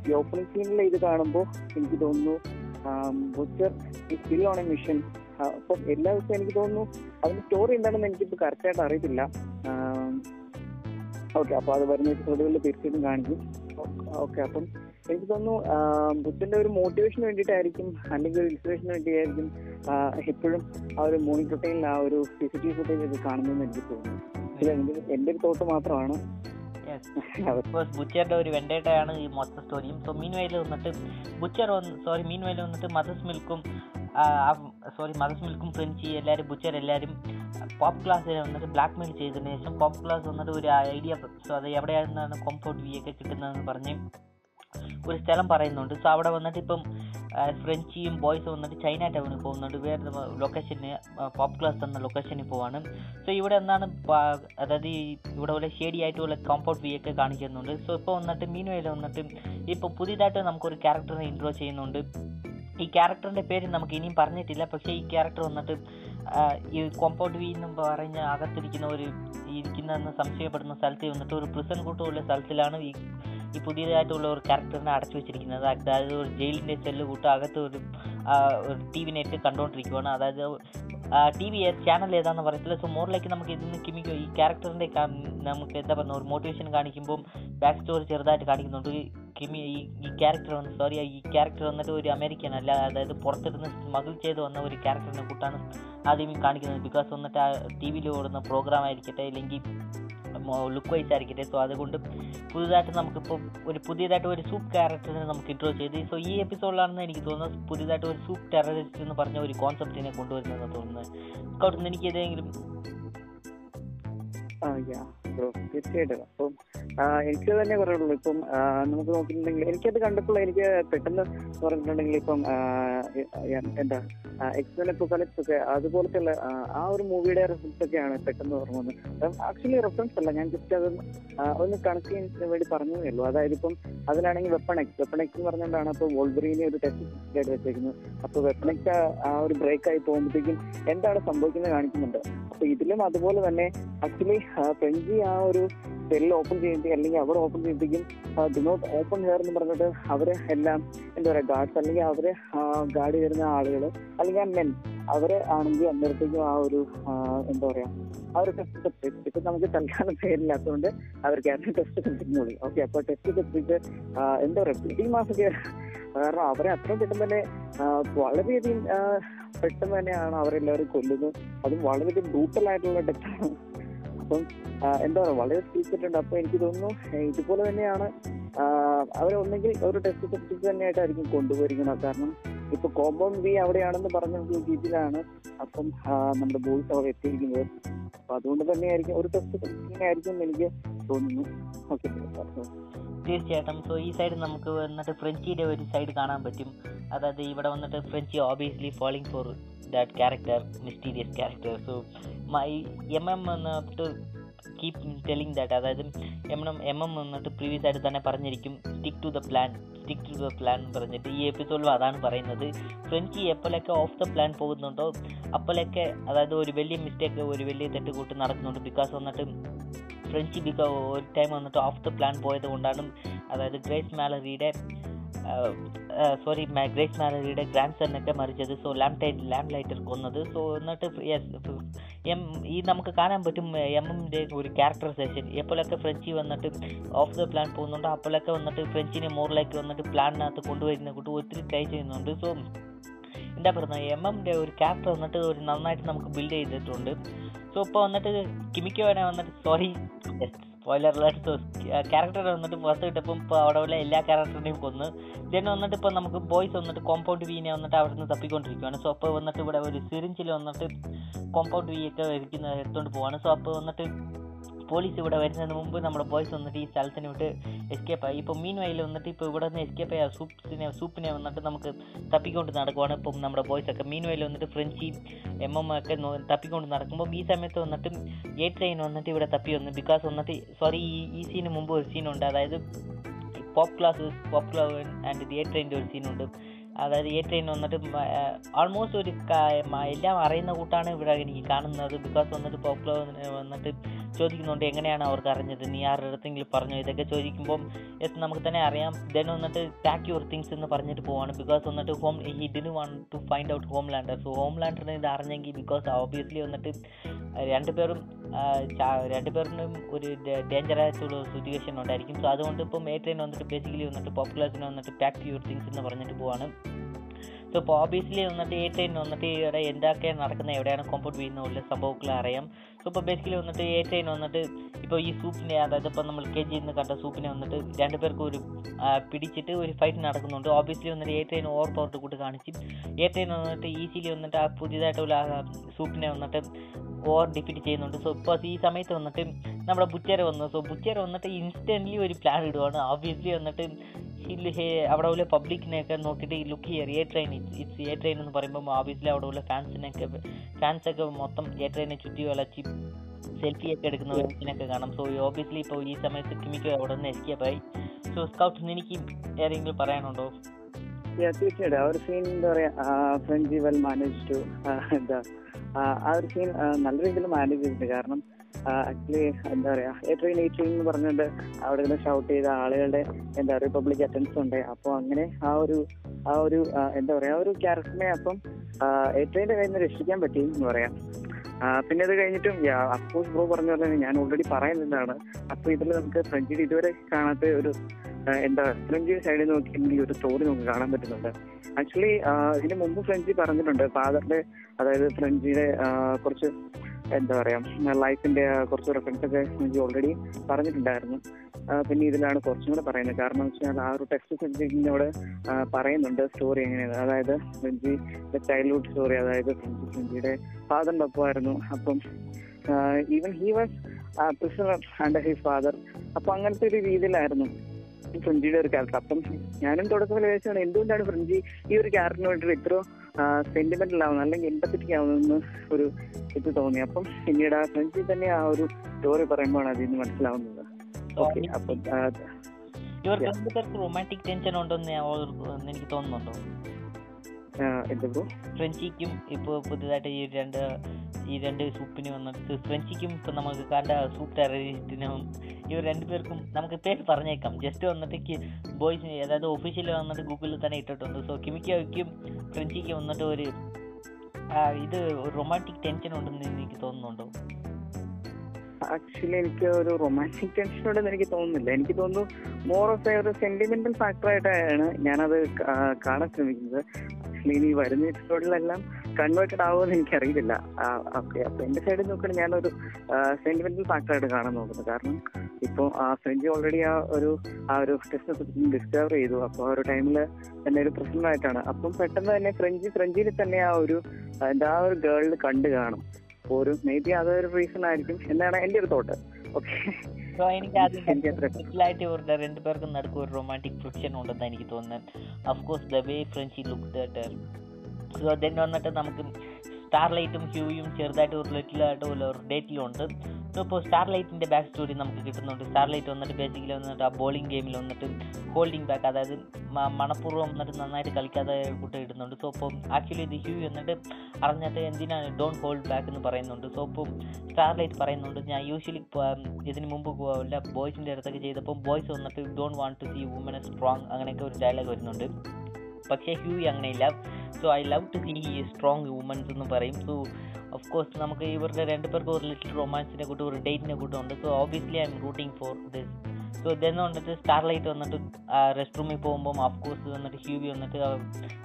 ഈ ഓപ്പണിംഗ് സീനിൽ ഇത് കാണുമ്പോൾ എനിക്ക് തോന്നുന്നു ബുച്ചർ ഓൺ എ മിഷൻ അപ്പം എല്ലാ ദിവസവും എനിക്ക് തോന്നുന്നു അതിന്റെ സ്റ്റോറി എന്താണെന്ന് എനിക്കിപ്പോൾ കറക്റ്റായിട്ട് അറിയത്തില്ല. ഓക്കെ അപ്പോൾ അത് വരുന്ന എപ്പിസോഡുകളിൽ തീർച്ചയായിട്ടും കാണിക്കും. ഓക്കെ അപ്പം എനിക്ക് തോന്നുന്നു ബുദ്ധന്റെ ഒരു മോട്ടിവേഷന് വേണ്ടിയിട്ടായിരിക്കും അല്ലെങ്കിൽ ഒരു ഇൻസ്പിറേഷന് വേണ്ടിയായിരിക്കും എപ്പോഴും ആ ഒരു മോണിംഗ് റൊട്ടൈനിൽ ആ ഒരു C C T V footage ഒക്കെ കാണുന്നതെന്ന് എനിക്ക് തോന്നുന്നു. ഇത് എന്റെ എന്റെ ഒരു തോട്ട് മാത്രമാണ്. ബിക്കോസ് ബുച്ചറിന്റെ ഒരു വെണ്ടേട്ടയാണ് ഈ മൊത്തം സ്റ്റോറിയും സോ മീൻ വയലിൽ വന്നിട്ട് ബുച്ചർ വന്ന് സോറി മീൻ വയലിൽ വന്നിട്ട് മദർസ് മിൽക്കും സോറി മദർസ് മിൽക്കും ഫ്രഞ്ചി എല്ലാവരും ബുച്ചർ എല്ലാവരും പോപ്പ് ക്ലാസ്സിൽ വന്നിട്ട് ബ്ലാക്ക് മെയിൽ ചെയ്തതിന് ശേഷം പോപ്പ് ക്ലാസ് വന്നിട്ട് ഒരു ഐഡിയ സോ അത് എവിടെയാണെന്നാണ് കോംഫോർട്ട് വി ഒക്കെ കിട്ടുന്നതെന്ന് പറഞ്ഞ് ഒരു സ്ഥലം പറയുന്നുണ്ട്. സോ അവിടെ വന്നിട്ട് ഇപ്പം ഫ്രഞ്ചിയും ബോയ്സും വന്നിട്ട് ചൈന ടൗണിൽ പോകുന്നുണ്ട്. വേറെ ലൊക്കേഷന് പോപ്പ് ക്ലാസ് എന്ന ലൊക്കേഷനിൽ പോവാണ്. സോ ഇവിടെ എന്താണ് അതായത് ഇവിടെ പോലെ ഷേഡി ആയിട്ടുള്ള കോമ്പൗണ്ട് വ്യൂ ഒക്കെ കാണിക്കുന്നുണ്ട്. സോ ഇപ്പോൾ വന്നിട്ട് മീനുവയിൽ വന്നിട്ട് ഇപ്പോൾ പുതിയതായിട്ട് നമുക്കൊരു ക്യാരക്ടറിനെ ഇൻട്രോ ചെയ്യുന്നുണ്ട്. ഈ ക്യാരക്ടറിന്റെ പേര് നമുക്ക് ഇനിയും പറഞ്ഞിട്ടില്ല. പക്ഷേ ഈ ക്യാരക്ടർ വന്നിട്ട് ഈ കോമ്പൗണ്ട് വി എന്ന് പറഞ്ഞ അകത്തിരിക്കുന്ന ഒരു ഇരിക്കുന്ന സംശയപ്പെടുന്ന സ്ഥലത്ത് വന്നിട്ട് ഒരു പ്രിസൺ കൂട്ടുള്ള സ്ഥലത്തിലാണ് ഈ ഈ പുതിയതായിട്ടുള്ള ഒരു ക്യാരക്ടറിനെ അടച്ചു വെച്ചിരിക്കുന്നത്. അതായത് ഒരു ജയിലിന്റെ സെല്ല് കൂട്ട് അകത്ത് ഒരു ഒരു ടി വി നെറ്റ് കണ്ടുകൊണ്ടിരിക്കുകയാണ് അതായത് ടി വി ചാനൽ ഏതാണെന്ന് പറയത്തില്ല. സോ മോറിലേക്ക് നമുക്ക് ഇതിന് കിമിക്കോ ഈ ക്യാരക്ടറിന്റെ നമുക്ക് എന്താ പറയുക ഒരു മോട്ടിവേഷൻ കാണിക്കുമ്പോൾ ബാക്ക് സ്റ്റോറി ചെറുതായിട്ട് കാണിക്കുന്നുണ്ട്. കിമി ഈ ഈ ക്യാരക്ടർ വന്ന് സോറി ഈ ക്യാരക്ടർ വന്നിട്ട് ഒരു അമേരിക്കൻ അല്ല അതായത് പുറത്തിരുന്ന് സ്മഗിൾ ചെയ്ത് വന്ന ഒരു ക്യാരക്ടറിനെ കൂട്ടാണ് ആദ്യം കാണിക്കുന്നത്. ബിക്കോസ് വന്നിട്ട് ആ ടി വിയിൽ ഓടുന്ന പ്രോഗ്രാം ആയിരിക്കട്ടെ അല്ലെങ്കിൽ ലുക്ക് വൈസ് ആയിരിക്കട്ടെ. സോ അതുകൊണ്ട് പുതുതായിട്ട് നമുക്കിപ്പോൾ ഒരു പുതിയതായിട്ട് ഒരു സൂപ്പ് ക്യാരക്ടറിനെ നമുക്ക് ഇൻട്രോ ചെയ്ത്. സോ ഈ എപ്പിസോഡിലാണെന്ന് എനിക്ക് തോന്നുന്നത് പുതിയതായിട്ട് ഒരു സൂപ്പ് ടെററിസ്റ്റ് എന്ന് പറഞ്ഞ ഒരു കോൺസെപ്റ്റിനെ കൊണ്ടുവരുന്നതെന്ന് തോന്നുന്നത്. അവിടുന്ന് എനിക്ക് ഏതെങ്കിലും? ബ്രോ തീർച്ചയായിട്ടും. അപ്പം എനിക്ക് തന്നെ പറയുള്ളൂ ഇപ്പം നമുക്ക് നോക്കിയിട്ടുണ്ടെങ്കിൽ എനിക്കത് കണ്ടപ്പോൾ എനിക്ക് പെട്ടെന്ന് പറഞ്ഞിട്ടുണ്ടെങ്കിൽ ഇപ്പം എന്താ എക്സ്മെൻ എപ്പോക്കാലിപ്സ് ഒക്കെ അതുപോലത്തെയുള്ള ആ ഒരു മൂവിയുടെ റെഫറൻസ് ഒക്കെയാണ് പെട്ടെന്ന് ഓർമ്മ വന്നത്. ആക്ച്വലി റെഫറൻസ് അല്ല. ഞാൻ ജസ്റ്റ് അത് ഒന്ന് കണക്ട് ചെയ്യാൻ വേണ്ടി പറഞ്ഞതേ ഉള്ളൂ. അതായത് ഇപ്പം അതിലാണെങ്കിൽ വെപ്പൺ എക്സ് വെപ്പൺ എക്സ് എന്ന് പറഞ്ഞുകൊണ്ടാണ് അപ്പോൾ വോൾബറിനെ ഒരു ടെസ്റ്റ് ആയിട്ട് വെച്ചേക്കുന്നത്. അപ്പോൾ വെപ്പൺ എക്സ് ആ ഒരു ബ്രേക്ക് ആയി പോകുമ്പോഴത്തേക്കും എന്താണ് സംഭവിക്കുന്നത് കാണിക്കുന്നുണ്ട്. അപ്പൊ ഇതിലും അതുപോലെ തന്നെ ആക്ച്വലി ഫ്രഞ്ചി ആ ഒരു സെൽ ഓപ്പൺ ചെയ്യുമ്പോൾ അല്ലെങ്കിൽ അവർ ഓപ്പൺ ചെയ്യുമ്പോഴേക്കും ഡു നോട്ട് ഓപ്പൺ ഹെയർ എന്ന് പറഞ്ഞിട്ട് അവരെ എല്ലാം എന്താ പറയുക ഗാർഡ്സ് അല്ലെങ്കിൽ അവരെ ഗാർഡ് ചെയ്യുന്ന ആളുകൾ അല്ലെങ്കിൽ ആ മെൻ അവരെ ആണെങ്കിൽ അന്നേരത്തേക്കും ആ ഒരു എന്താ പറയാ ആ ഒരു ടെസ്റ്റ് ഇപ്പൊ നമുക്ക് തൽക്കാലം പേരില്ലാത്തതുകൊണ്ട് അവർക്ക് ആ ടെസ്റ്റ് കണ്ടിന്യൂളി ഓക്കെ അപ്പൊ ടെസ്റ്റ് കിട്ടിയിട്ട് എന്താ പറയാ പിടി മാസൊക്കെ കാരണം അവരെ അത്രയും പെട്ടെന്ന് തന്നെ വളരെയധികം പെട്ടെന്ന് തന്നെയാണ് അവരെല്ലാവരും കൊല്ലുന്നത്. അതും വളരെയധികം ബ്രൂട്ടൽ ആയിട്ടുള്ള ഡെത്താണ് അപ്പം എന്താ പറയുക വളരെ സ്കിൽസെറ്റ് ഉണ്ട്. അപ്പൊ എനിക്ക് തോന്നുന്നു ഇതുപോലെ തന്നെയാണ് അവരൊന്നെങ്കിൽ ഒരു ടെസ്റ്റ് സബ്ജക്ട് തന്നെയായിട്ടായിരിക്കും കൊണ്ടുപോയിരിക്കുന്നത്. കാരണം ഇപ്പൊ കോമ്പൗണ്ട് ബി അവിടെയാണെന്ന് പറഞ്ഞ രീതിയിലാണ് അപ്പം നമ്മുടെ ബോയ്സ് അവിടെ എത്തിയിരിക്കുന്നത്. അപ്പൊ അതുകൊണ്ട് തന്നെയായിരിക്കും ഒരു ടെസ്റ്റ് ആയിരിക്കും എനിക്ക് തോന്നുന്നു. ഓക്കെ തീർച്ചയായിട്ടും. സോ ഈ സൈഡ് നമുക്ക് വന്നിട്ട് ഫ്രഞ്ചിയുടെ ഒരു സൈഡ് കാണാൻ പറ്റും. അതായത് ഇവിടെ വന്നിട്ട് Frenchie obviously falling for that character mysterious character so my mm mm എന്നിട്ട് കീപ് ടെലിംഗ് ദാറ്റ് അതായത് എം എം എം എം എന്നിട്ട് പ്രീവിയസ് ആയിട്ട് തന്നെ പറഞ്ഞിരിക്കും stick to the plan stick to the plan പറഞ്ഞിട്ട്. ഈ എപ്പിസോഡിൽ അതാണ് പറയുന്നത്. ഫ്രഞ്ച് എപ്പോഴൊക്കെ ഓഫ് ദ പ്ലാൻ പോകുന്നുണ്ടോ? അപ്പോഴൊക്കെ അതായത് ഒരു വലിയ മിസ്റ്റേക്ക് ഒരു വലിയ തെറ്റുകൂട്ട് നടക്കുന്നുണ്ട്. ബിക്കോസ് വന്നിട്ട് ഫ്രഞ്ച് ബിക്കോ ഒരു ടൈം വന്നിട്ട് ഓഫ് ദ പ്ലാൻ പോയത് കൊണ്ടാണ് അതായത് ഗ്രേസ് മാലറിയുടെ സോറി ഗ്രേസ് മാലറിയുടെ ഗ്രാൻഡ് സണ്ണൊക്കെ മരിച്ചത് so Lamplighter Lamplighter കൊന്നത് സോ എന്നിട്ട് യെസ് എം ഈ നമുക്ക് കാണാൻ പറ്റും എം എമ്മിന്റെ ഒരു ക്യാരക്ടറൈസേഷൻ എപ്പോഴൊക്കെ ഫ്രഞ്ചി വന്നിട്ട് ഓഫ് ദ പ്ലാൻ പോകുന്നുണ്ടോ അപ്പോഴൊക്കെ വന്നിട്ട് ഫ്രഞ്ചിനെ മോറിലേക്ക് വന്നിട്ട് പ്ലാനിനകത്ത് കൊണ്ടുവരുന്ന കൂട്ട് ഒത്തിരി ട്രൈ ചെയ്യുന്നുണ്ട്. സോ എന്താ പറയുന്നത് എം എമ്മിന്റെ ഒരു ക്യാരക്ടർ വന്നിട്ട് ഒരു നന്നായിട്ട് നമുക്ക് ബിൽഡ് ചെയ്തിട്ടുണ്ട്. സോ ഇപ്പോൾ വന്നിട്ട് കിമിക്കോനെ വന്നിട്ട് സോറി സ്പോയിലർ ക്യാരക്ടർ വന്നിട്ട് പുറത്ത് കിട്ടപ്പം ഇപ്പോൾ അവിടെ ഉള്ള എല്ലാ ക്യാരക്ടറിനെയും കൊന്ന്. ദെൻ വന്നിട്ട് ഇപ്പോൾ നമുക്ക് ബോയ്സ് വന്നിട്ട് കോമ്പൗണ്ട് വീനെ വന്നിട്ട് അവിടെ നിന്ന് തപ്പിക്കൊണ്ടിരിക്കുകയാണ് സോ അപ്പോൾ വന്നിട്ട് ഇവിടെ ഒരു സിറിഞ്ചിൽ വന്നിട്ട് കോമ്പൗണ്ട് വീ ഒക്കെ ഇരിക്കുന്ന എടുത്തുകൊണ്ട് പോവാണ്. സോ അപ്പോൾ വന്നിട്ട് പോലീസ് ഇവിടെ വരുന്നതിന് മുമ്പ് നമ്മുടെ ബോയ്സ് വന്നിട്ട് ഈ സ്ഥലത്തിന് വിട്ട് എസ്കേപ്പ് ആയി. ഇപ്പോൾ മീൻ വയലിൽ വന്നിട്ട് ഇപ്പോൾ ഇവിടെ നിന്ന് എസ്കേപ്പ് ആയ സൂപ്സിനെ സൂപ്പിനെ വന്നിട്ട് നമുക്ക് തപ്പിക്കൊണ്ട് നടക്കുവാണ് ഇപ്പം നമ്മുടെ ബോയ്സ് ഒക്കെ. മീൻ വയലിൽ വന്നിട്ട് ഫ്രഞ്ചി എം എം ഒക്കെ തപ്പിക്കൊണ്ട് നടക്കുമ്പോൾ ഈ സമയത്ത് വന്നിട്ട് എ ട്രെയിൻ വന്നിട്ട് ഇവിടെ തപ്പി വന്നു. ബിക്കോസ് വന്നിട്ട് സോറി ഈ ഈ സീന് മുമ്പ് ഒരു സീനുണ്ട് അതായത് Popclaw Popclaw and a ട്രെയിന്റെ ഒരു സീനുണ്ട് അതായത് എ ട്രെയിൻ വന്നിട്ട് ആൾമോസ്റ്റ് ഒരു എല്ലാം അറിയുന്ന കൂട്ടാണ് ഇവിടെ എനിക്ക് കാണുന്നത്. ബിക്കോസ് വന്നിട്ട് പോപ്പുലർ വന്നിട്ട് ചോദിക്കുന്നുണ്ട് എങ്ങനെയാണ് അവർക്ക് അറിഞ്ഞത്? നീ ആരുടെ അടുത്തെങ്കിലും പറഞ്ഞു? ഇതൊക്കെ ചോദിക്കുമ്പോൾ യെസ് നമുക്ക് തന്നെ അറിയാം. ദെൻ വന്നിട്ട് പാക്ക് യുവർ തിങ്സ് എന്ന് പറഞ്ഞിട്ട് പോവാണ്. ബിക്കോസ് വന്നിട്ട് home he didn't want to find out Homelander so home ലാൻഡറിന് ഇത് അറിഞ്ഞെങ്കിൽ ബിക്കോസ് ഓബിയസ്ലി വന്നിട്ട് രണ്ടുപേരും രണ്ടുപേരിനും ഒരു ഡേഞ്ചർ ആയിട്ടുള്ള സിറ്റുവേഷൻ ഉണ്ടായിരിക്കും. സോ അതുകൊണ്ട് ഇപ്പം എ ട്രെയിൻ വന്നിട്ട് ബേസിക്കലി വന്നിട്ട് പോപ്പുലേഷന് വന്നിട്ട് പാക്ക് യുവർ തിങ്സ് എന്ന് പറഞ്ഞിട്ട് പോവാണ്. സോ ഇപ്പോൾ ഓബിയസ്ലി വന്നിട്ട് എ ട്രെയിൻ വന്നിട്ട് ഇവിടെ എന്തൊക്കെയാണ് നടക്കുന്നത്? എവിടെയാണ് കോമ്പൗണ്ട് വീഴുന്ന ഉള്ള സംഭവങ്ങൾ അറിയാം. ഇപ്പോൾ ബേസിക്കലി വന്നിട്ട് എ ട്രെയിൻ വന്നിട്ട് ഇപ്പോൾ ഈ സൂപ്പിനെ അതായത് ഇപ്പോൾ നമ്മൾ കെ ജിയിൽ നിന്ന് കണ്ട സൂപ്പിനെ വന്നിട്ട് രണ്ടുപേർക്കും ഒരു പിടിച്ചിട്ട് ഒരു ഫൈറ്റ് നടക്കുന്നുണ്ട്. ഓബിയസ്ലി വന്നിട്ട് എ ട്രെയിൻ ഓവർ പവർ കൂട്ട് കാണിച്ച് എ ട്രെയിൻ വന്നിട്ട് ഈസിലി വന്നിട്ട് ആ പുതിയതായിട്ടുള്ള സൂപ്പിനെ വന്നിട്ട് ഓവർ ഡിഫീറ്റ് ചെയ്യുന്നുണ്ട്. സോ ഇപ്പോൾ ഈ സമയത്ത് വന്നിട്ട് നമ്മുടെ ബുച്ചേര വന്നു. സോ ബുച്ചേര വന്നിട്ട് ഇൻസ്റ്റന്റ്ലി ഒരു പ്ലാൻ ഇടുവാണ്. ഓബിയസ്ലി വന്നിട്ട് അവിടെ ഉള്ള പബ്ലിക്കിനെയൊക്കെ നോക്കിയിട്ട് ഈ look here a train it's a train എന്ന് പറയുമ്പോൾ ഓബിയസ്ലി അവിടെ ഉള്ള ഫാൻസിനെയൊക്കെ ഫാൻസൊക്കെ മൊത്തം എ ട്രെയിനെ ചുറ്റി വളച്ച് സെൽഫി ഒക്കെ എടുക്കുന്ന ഫാൻസിനൊക്കെ കാണാം. സോ ഓബിയസ്ലി ഇപ്പോൾ ഈ സമയത്ത് കിമിക്ക് അവിടെ നിന്ന് എസ്കേപ്പ് ആയി. സോ സ്കൗട്ട് എനിക്ക് ഏതെങ്കിലും പറയാനുണ്ടോ? തീർച്ചയായിട്ടും. സീൻ ടു ആ ഒരു സീൻ നല്ല രീതിയിൽ മാനേജ് ചെയ്തിട്ടുണ്ട്. കാരണം ആക്ച്വലി എന്താ പറയാ എ ട്രെയിൻ എ ട്രെയിൻ എന്ന് പറഞ്ഞുകൊണ്ട് അവിടെ നിന്ന് ഷൗട്ട് ചെയ്ത ആളുകളുടെ എന്താ പറയുക പബ്ലിക് അറ്റൻഡൻസ് ഉണ്ട്. അപ്പോൾ അങ്ങനെ ആ ഒരു ആ ഒരു എന്താ പറയാ ഒരു ക്യാരക്ടറിനെ അപ്പം എ ട്രെയിന്റെ കയ്യിൽ നിന്ന് രക്ഷിക്കാൻ പറ്റി എന്ന് പറയാം. പിന്നെ അത് കഴിഞ്ഞിട്ടും അപ്പോസ് ബ്രോ പറഞ്ഞ പോലെ ഞാൻ ഓൾറെഡി പറയുന്നതാണ്. അപ്പൊ ഇതിൽ നമുക്ക് ഫ്രഞ്ചിൽ ഇതുവരെ കാണാത്ത ഒരു എന്താ ഫ്രഞ്ച് സൈഡിൽ നോക്കിയെങ്കിൽ ഒരു സ്റ്റോറി നമുക്ക് കാണാൻ പറ്റുന്നുണ്ട്. ആക്ച്വലി ഇതിന് മുമ്പ് ഫ്രഞ്ച് പറഞ്ഞിട്ടുണ്ട്. ഫാദറിന്റെ അതായത് ഫ്രഞ്ചിയുടെ കുറച്ച് എന്താ പറയാ ലൈഫിന്റെ കുറച്ച് റെഫറൻസ് ഒക്കെ എനിക്ക് ഓൾറെഡി പറഞ്ഞിട്ടുണ്ടായിരുന്നു. പിന്നെ ഇതിലാണ് കുറച്ചും കൂടെ പറയുന്നത്. കാരണം വെച്ചാൽ ആ ഒരു ടെക്സ്റ്റ് സബ്ജക്റ്റിനോട് പറയുന്നുണ്ട് സ്റ്റോറി എങ്ങനെയാണ് അതായത് ഫ്രഞ്ചി ചൈൽഡ്ഹുഡ് സ്റ്റോറി അതായത് ഫ്രഞ്ചി ഫ്രഞ്ചിയുടെ ഫാദറിന്റെ ഒപ്പമായിരുന്നു. അപ്പം even he was prisoner and he father അപ്പൊ അങ്ങനത്തെ ഒരു രീതിയിലായിരുന്നു ഫ്രഞ്ചിയുടെ ഒരു ക്യാരക്ടർ അപ്പം ഞാനും തുടക്കത്തിൽ വിചാരിച്ചാണ് എന്തുകൊണ്ടാണ് ഫ്രഞ്ചി ഈ ഒരു ക്യാരക്ടറിന് വേണ്ടിയിട്ട് ഇത്ര സെന്റിമെന്റൽ ആവുന്ന അല്ലെങ്കിൽ എമ്പത്തറ്റിക് ആവുന്ന ഒരു ഇത് തോന്നി. അപ്പം പിന്നീട് ആ ഫ്രണ്ട്സിൽ തന്നെ ആ ഒരു സ്റ്റോറി പറയുമ്പോഴാണ് അതിൽ നിന്ന് മനസ്സിലാവുന്നത്. ഓക്കെ അപ്പം റൊമാന്റിക് ടെൻഷൻ ഉണ്ടെന്ന് എനിക്ക് തോന്നുന്നുണ്ടോ? ഫ്രഞ്ചിക്കും ഇപ്പോൾ പുതിയതായിട്ട് ഈ രണ്ട് ഈ രണ്ട് സൂപ്പിന് വന്നിട്ട് ഫ്രഞ്ചിക്കും ഇപ്പം നമുക്ക് കണ്ട സൂപ്പ് ടെററിസ്റ്റിനും ഇവർ രണ്ടുപേർക്കും നമുക്ക് പേര് പറഞ്ഞേക്കാം. ജസ്റ്റ് വന്നിട്ട് ബോയ്സിന് അതായത് ഒഫീഷ്യൽ വന്നിട്ട് ഗൂഗിളിൽ തന്നെ ഇട്ടിട്ടുണ്ട്. സോ കിമിക്കും ഫ്രഞ്ചിക്കും വന്നിട്ട് ഒരു ഇത് റൊമാന്റിക് ടെൻഷൻ ഉണ്ടെന്ന് എനിക്ക് തോന്നുന്നുണ്ടോ? ആക്ച്വലി എനിക്ക് ഒരു റൊമാന്റിക് ടെൻഷൻ ഉണ്ടെന്ന് എനിക്ക് തോന്നുന്നില്ല. എനിക്ക് തോന്നുന്നു മോർ ഓഫ് ഒരു സെന്റിമെന്റൽ ഫാക്ടറായിട്ടാണ് ഞാനത് കാണാൻ ശ്രമിക്കുന്നത്. ആക്ച്വലി ഇനി വരുന്ന എപ്പിസോഡിലെല്ലാം കൺവേർട്ടഡ് ആവുമെന്ന് എനിക്കറിയില്ല. ഓക്കെ. അപ്പൊ എന്റെ സൈഡിൽ നോക്കുകയാണെങ്കിൽ ഞാനൊരു സെന്റിമെന്റൽ ഫാക്ടർ ആയിട്ട് കാണാൻ നോക്കുന്നത് കാരണം ഇപ്പോൾ ആ ഫ്രഞ്ച് ഓൾറെഡി ആ ഒരു ആ ഒരു ടെസ്റ്റ് ഡിസ്കവർ ചെയ്തു. അപ്പോൾ ആ ഒരു ടൈമിൽ തന്നെ ഒരു പ്രശ്നമായിട്ടാണ്. അപ്പം പെട്ടെന്ന് തന്നെ ഫ്രഞ്ച് ഫ്രഞ്ചിൽ തന്നെ ആ ഒരു എന്താ ആ ഒരു ഗേളിൽ കണ്ടു കാണും. ഒരു മേ ബി അതൊരു റീസൺ ആയിരിക്കും. എന്നാണ് എന്റെ ഒരു തോട്ട് ഓക്കെ. സോ എനിക്ക് ആദ്യമായിട്ട് ഇവരുടെ രണ്ടുപേർക്കും നടക്കും ഒരു റൊമാന്റിക് ഫ്രിക്ഷൻ ഉണ്ടെന്ന് എനിക്ക് തോന്നുന്നത്. Of course the way Frenchie look that so then വന്നിട്ട് നമുക്ക് സ്റ്റാർലൈറ്റും ഹ്യൂയും ചെറുതായിട്ട് ഒരു ലിറ്റിലായിട്ട് ഒരു ഡേറ്റിലുണ്ട് ഇപ്പോൾ സ്റ്റാർലൈറ്റിന്റെ ബാക്ക് സ്റ്റോറി നമുക്ക് കിട്ടുന്നുണ്ട്. സ്റ്റാർലൈറ്റ് വന്നിട്ട് ബേസിക്കലി വന്നിട്ട് ആ ബോളിംഗ് ഗെയിമിൽ വന്നിട്ട് ഹോൾഡിംഗ് ബാക്ക് അതായത് മണപ്പൂർവം വന്നിട്ട് നന്നായിട്ട് കളിക്കാതെ കൂട്ടം ഇടുന്നുണ്ട്. സോ ഇപ്പോൾ ആക്ച്വലി ഇത് ഹ്യൂ എന്നിട്ട് അറിഞ്ഞിട്ട് എന്തിനാണ് ഡോൺ ഹോൾഡ് ബാക്ക് എന്ന് പറയുന്നുണ്ട്. സോ ഇപ്പോൾ സ്റ്റാർലൈറ്റ് പറയുന്നുണ്ട് ഞാൻ യൂഷ്വലി ഇതിന് മുമ്പ് വല്ല ബോയ്സിന്റെ അടുത്തൊക്കെ ചെയ്തപ്പോൾ ബോയ്സ് വന്നിട്ട് ഡോണ്ട് വാണ്ട് ടു സീ വുമനെ സ്ട്രോങ് അങ്ങനെയൊക്കെ ഒരു ഡയലോഗ് വരുന്നുണ്ട്. പക്ഷേ ഹ്യൂ അങ്ങനെയില്ല. So I love to see strong women's എന്ന് പറയും. സോ ഓഫ് കോഴ്സ് നമുക്ക് ഇവരുടെ രണ്ട് പേർക്ക് ഒരു ലിറ്റിൽ റൊമാൻസിനെ കൂട്ടും ഒരു ഡേറ്റിനെ കൂട്ടും ഉണ്ട്. So obviously I'm rooting for this so ഇതെന്ന് വന്നിട്ട് സ്റ്റാർലൈറ്റ് വന്നിട്ട് റെസ്റ്റ് റൂമിൽ പോകുമ്പോൾ ഓഫ് കോഴ്സ് വന്നിട്ട് ഹ്യൂബി വന്നിട്ട്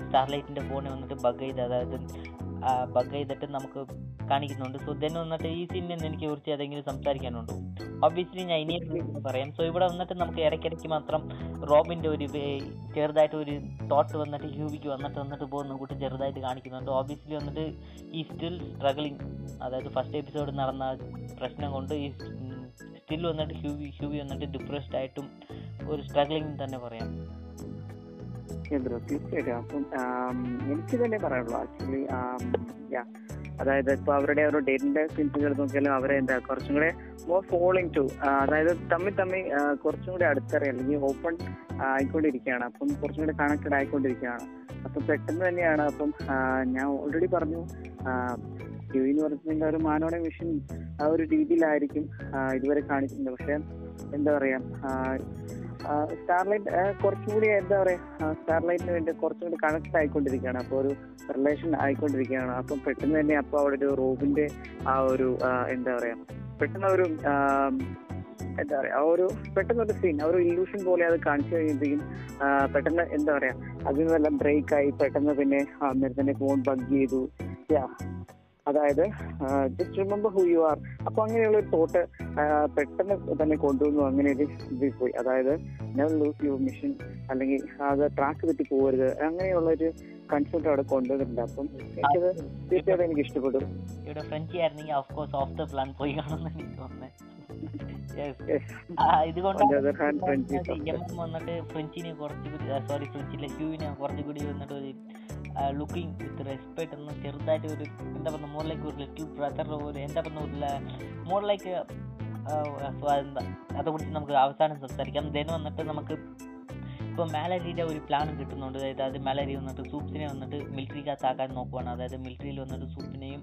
സ്റ്റാർലൈറ്റിന്റെ ഫോണിൽ വന്നിട്ട് ബഗ് ചെയ്ത് അതായത് ബഗ് ചെയ്തിട്ട് നമുക്ക് കാണിക്കുന്നുണ്ട്. സോ ദെൻ വന്നിട്ട് ഈ സീനിൽ നിന്ന് എനിക്ക് കുറിച്ച് ഏതെങ്കിലും സംസാരിക്കാനുണ്ടോ? ഒബ്വിയസ്ലി ഞാൻ ഇനിയും പറയാം. സോ ഇവിടെ വന്നിട്ട് നമുക്ക് ഇടയ്ക്കിടയ്ക്ക് മാത്രം റോബിന്റെ ഒരു ചെറുതായിട്ട് ഒരു തോട്ട് വന്നിട്ട് ഹ്യൂബിക്ക് വന്നിട്ട് വന്നിട്ട് പോകുന്ന കൂട്ടി ചെറുതായിട്ട് കാണിക്കുന്നുണ്ട്. ഒബ്വിയസ്ലി വന്നിട്ട് ഈ സ്റ്റിൽ സ്ട്രഗിളിങ് അതായത് ഫസ്റ്റ് എപ്പിസോഡ് നടന്ന പ്രശ്നം കൊണ്ട് ഈ സ്റ്റിൽ വന്നിട്ട് ഹ്യൂബി ഹ്യൂബി വന്നിട്ട് ഡിപ്രസ്ഡ് ആയിട്ടും ഒരു സ്ട്രഗ്ലിംഗ് തന്നെ പറയാം. തീർച്ചയായിട്ടും. അപ്പം എനിക്ക് തന്നെ പറയാനുള്ളൂ. ആക്ച്വലി അതായത് ഇപ്പൊ അവരുടെ ഒരു ഡേറ്റിന്റെ സീൻസുകൾ നോക്കിയാലും അവരെ എന്താ കുറച്ചും കൂടെ മോർ ഫോളോയിങ് ടു അതായത് തമ്മിൽ തമ്മിൽ കുറച്ചും കൂടെ അടുത്തറിയാം അല്ലെങ്കിൽ ഓപ്പൺ ആയിക്കൊണ്ടിരിക്കുകയാണ്. അപ്പം കുറച്ചും കൂടെ കണക്റ്റഡ് ആയിക്കൊണ്ടിരിക്കുകയാണ്. അപ്പം പെട്ടെന്ന് തന്നെയാണ് അപ്പം ഞാൻ ഓൾറെഡി പറഞ്ഞു യു എന്ന് പറഞ്ഞിട്ടുണ്ടെങ്കിൽ ഒരു മാനോടെ മിഷൻ ആ ഒരു രീതിയിലായിരിക്കും ഇതുവരെ കാണിക്കുന്നത് പക്ഷെ എന്താ പറയാ സ്റ്റാർലൈറ്റ് കുറച്ചും കൂടി എന്താ പറയാ സ്റ്റാർലൈറ്റിന് വേണ്ടി കുറച്ചും കൂടി കണക്ട് ആയിക്കൊണ്ടിരിക്കുകയാണ്. അപ്പോൾ ഒരു റിലേഷൻ ആയിക്കൊണ്ടിരിക്കുകയാണ്. അപ്പം പെട്ടെന്ന് തന്നെ അപ്പോൾ അവിടെ ഒരു റോബിന്റെ ആ ഒരു എന്താ പറയാ പെട്ടെന്ന് ഒരു എന്താ പറയാ ആ ഒരു പെട്ടെന്ന് ഒരു സീൻ ഒരു ഇല്യൂഷൻ പോലെ അത് കാണിച്ചു കഴിയുമ്പോഴത്തേക്കും പെട്ടെന്ന് എന്താ പറയാ അതിൽ നിന്നെല്ലാം ബ്രേക്ക് ആയി പെട്ടെന്ന് പിന്നെ അന്നേരം തന്നെ ഫോൺ ബഗ് ചെയ്തു. അതായത് just remember who you are അപ്പൊ അങ്ങനെയുള്ള ഒരു തോട്ട് പെട്ടെന്ന് തന്നെ കൊണ്ടുവന്നു. അങ്ങനെ ഒരു ഇതിൽ പോയി. അതായത് നെവർ ലൂസ് യുവർ മിഷൻ അല്ലെങ്കിൽ അത് ട്രാക്ക് തെറ്റി പോകരുത്. അങ്ങനെയുള്ള ഒരു കൺസെപ്റ്റ് അവിടെ കൊണ്ടുവന്നിട്ടുണ്ട്. അപ്പം എനിക്കത് തീർച്ചയായിട്ടും എനിക്ക് ഇഷ്ടപ്പെടും. ഇവിടെ ഫ്രഞ്ച് ആയിരുന്നെങ്കിൽ of course of the plan പോയി കാണുമെന്ന് എനിക്ക് തോന്നുന്നത് ഇതുകൊണ്ട് വന്നിട്ട് ഫ്രഞ്ചിനെ കുറച്ചുകൂടി സോറി ഫ്രഞ്ചിലെ ക്യൂവിനെ കുറച്ചുകൂടി വന്നിട്ട് ഒരു ലുക്കിംഗ് വിത്ത് റെസ്പെക്ട് എന്ന് ചെറുതായിട്ട് ഒരു എന്താ പറയുക മോർ ലൈക്ക് ഒരു ലിറ്റിൽ ബ്രദർ ഒരു എന്താ പറയുക ഒരു മോർ ലൈക്ക് അതേക്കുറിച്ച് നമുക്ക് അവസാനം സംസാരിക്കാം. ദെൻ വന്നിട്ട് നമുക്ക് ഇപ്പോൾ മാലരിയുടെ ഒരു പ്ലാൻ കിട്ടുന്നുണ്ട്. അതായത് അത് മാലരി വന്നിട്ട് സൂപ്സിനെ വന്നിട്ട് മിലിറ്ററിക്കകത്താക്കാൻ നോക്കുവാണ്. അതായത് മിലിറ്ററിയിൽ വന്നിട്ട് സൂപ്സിനെയും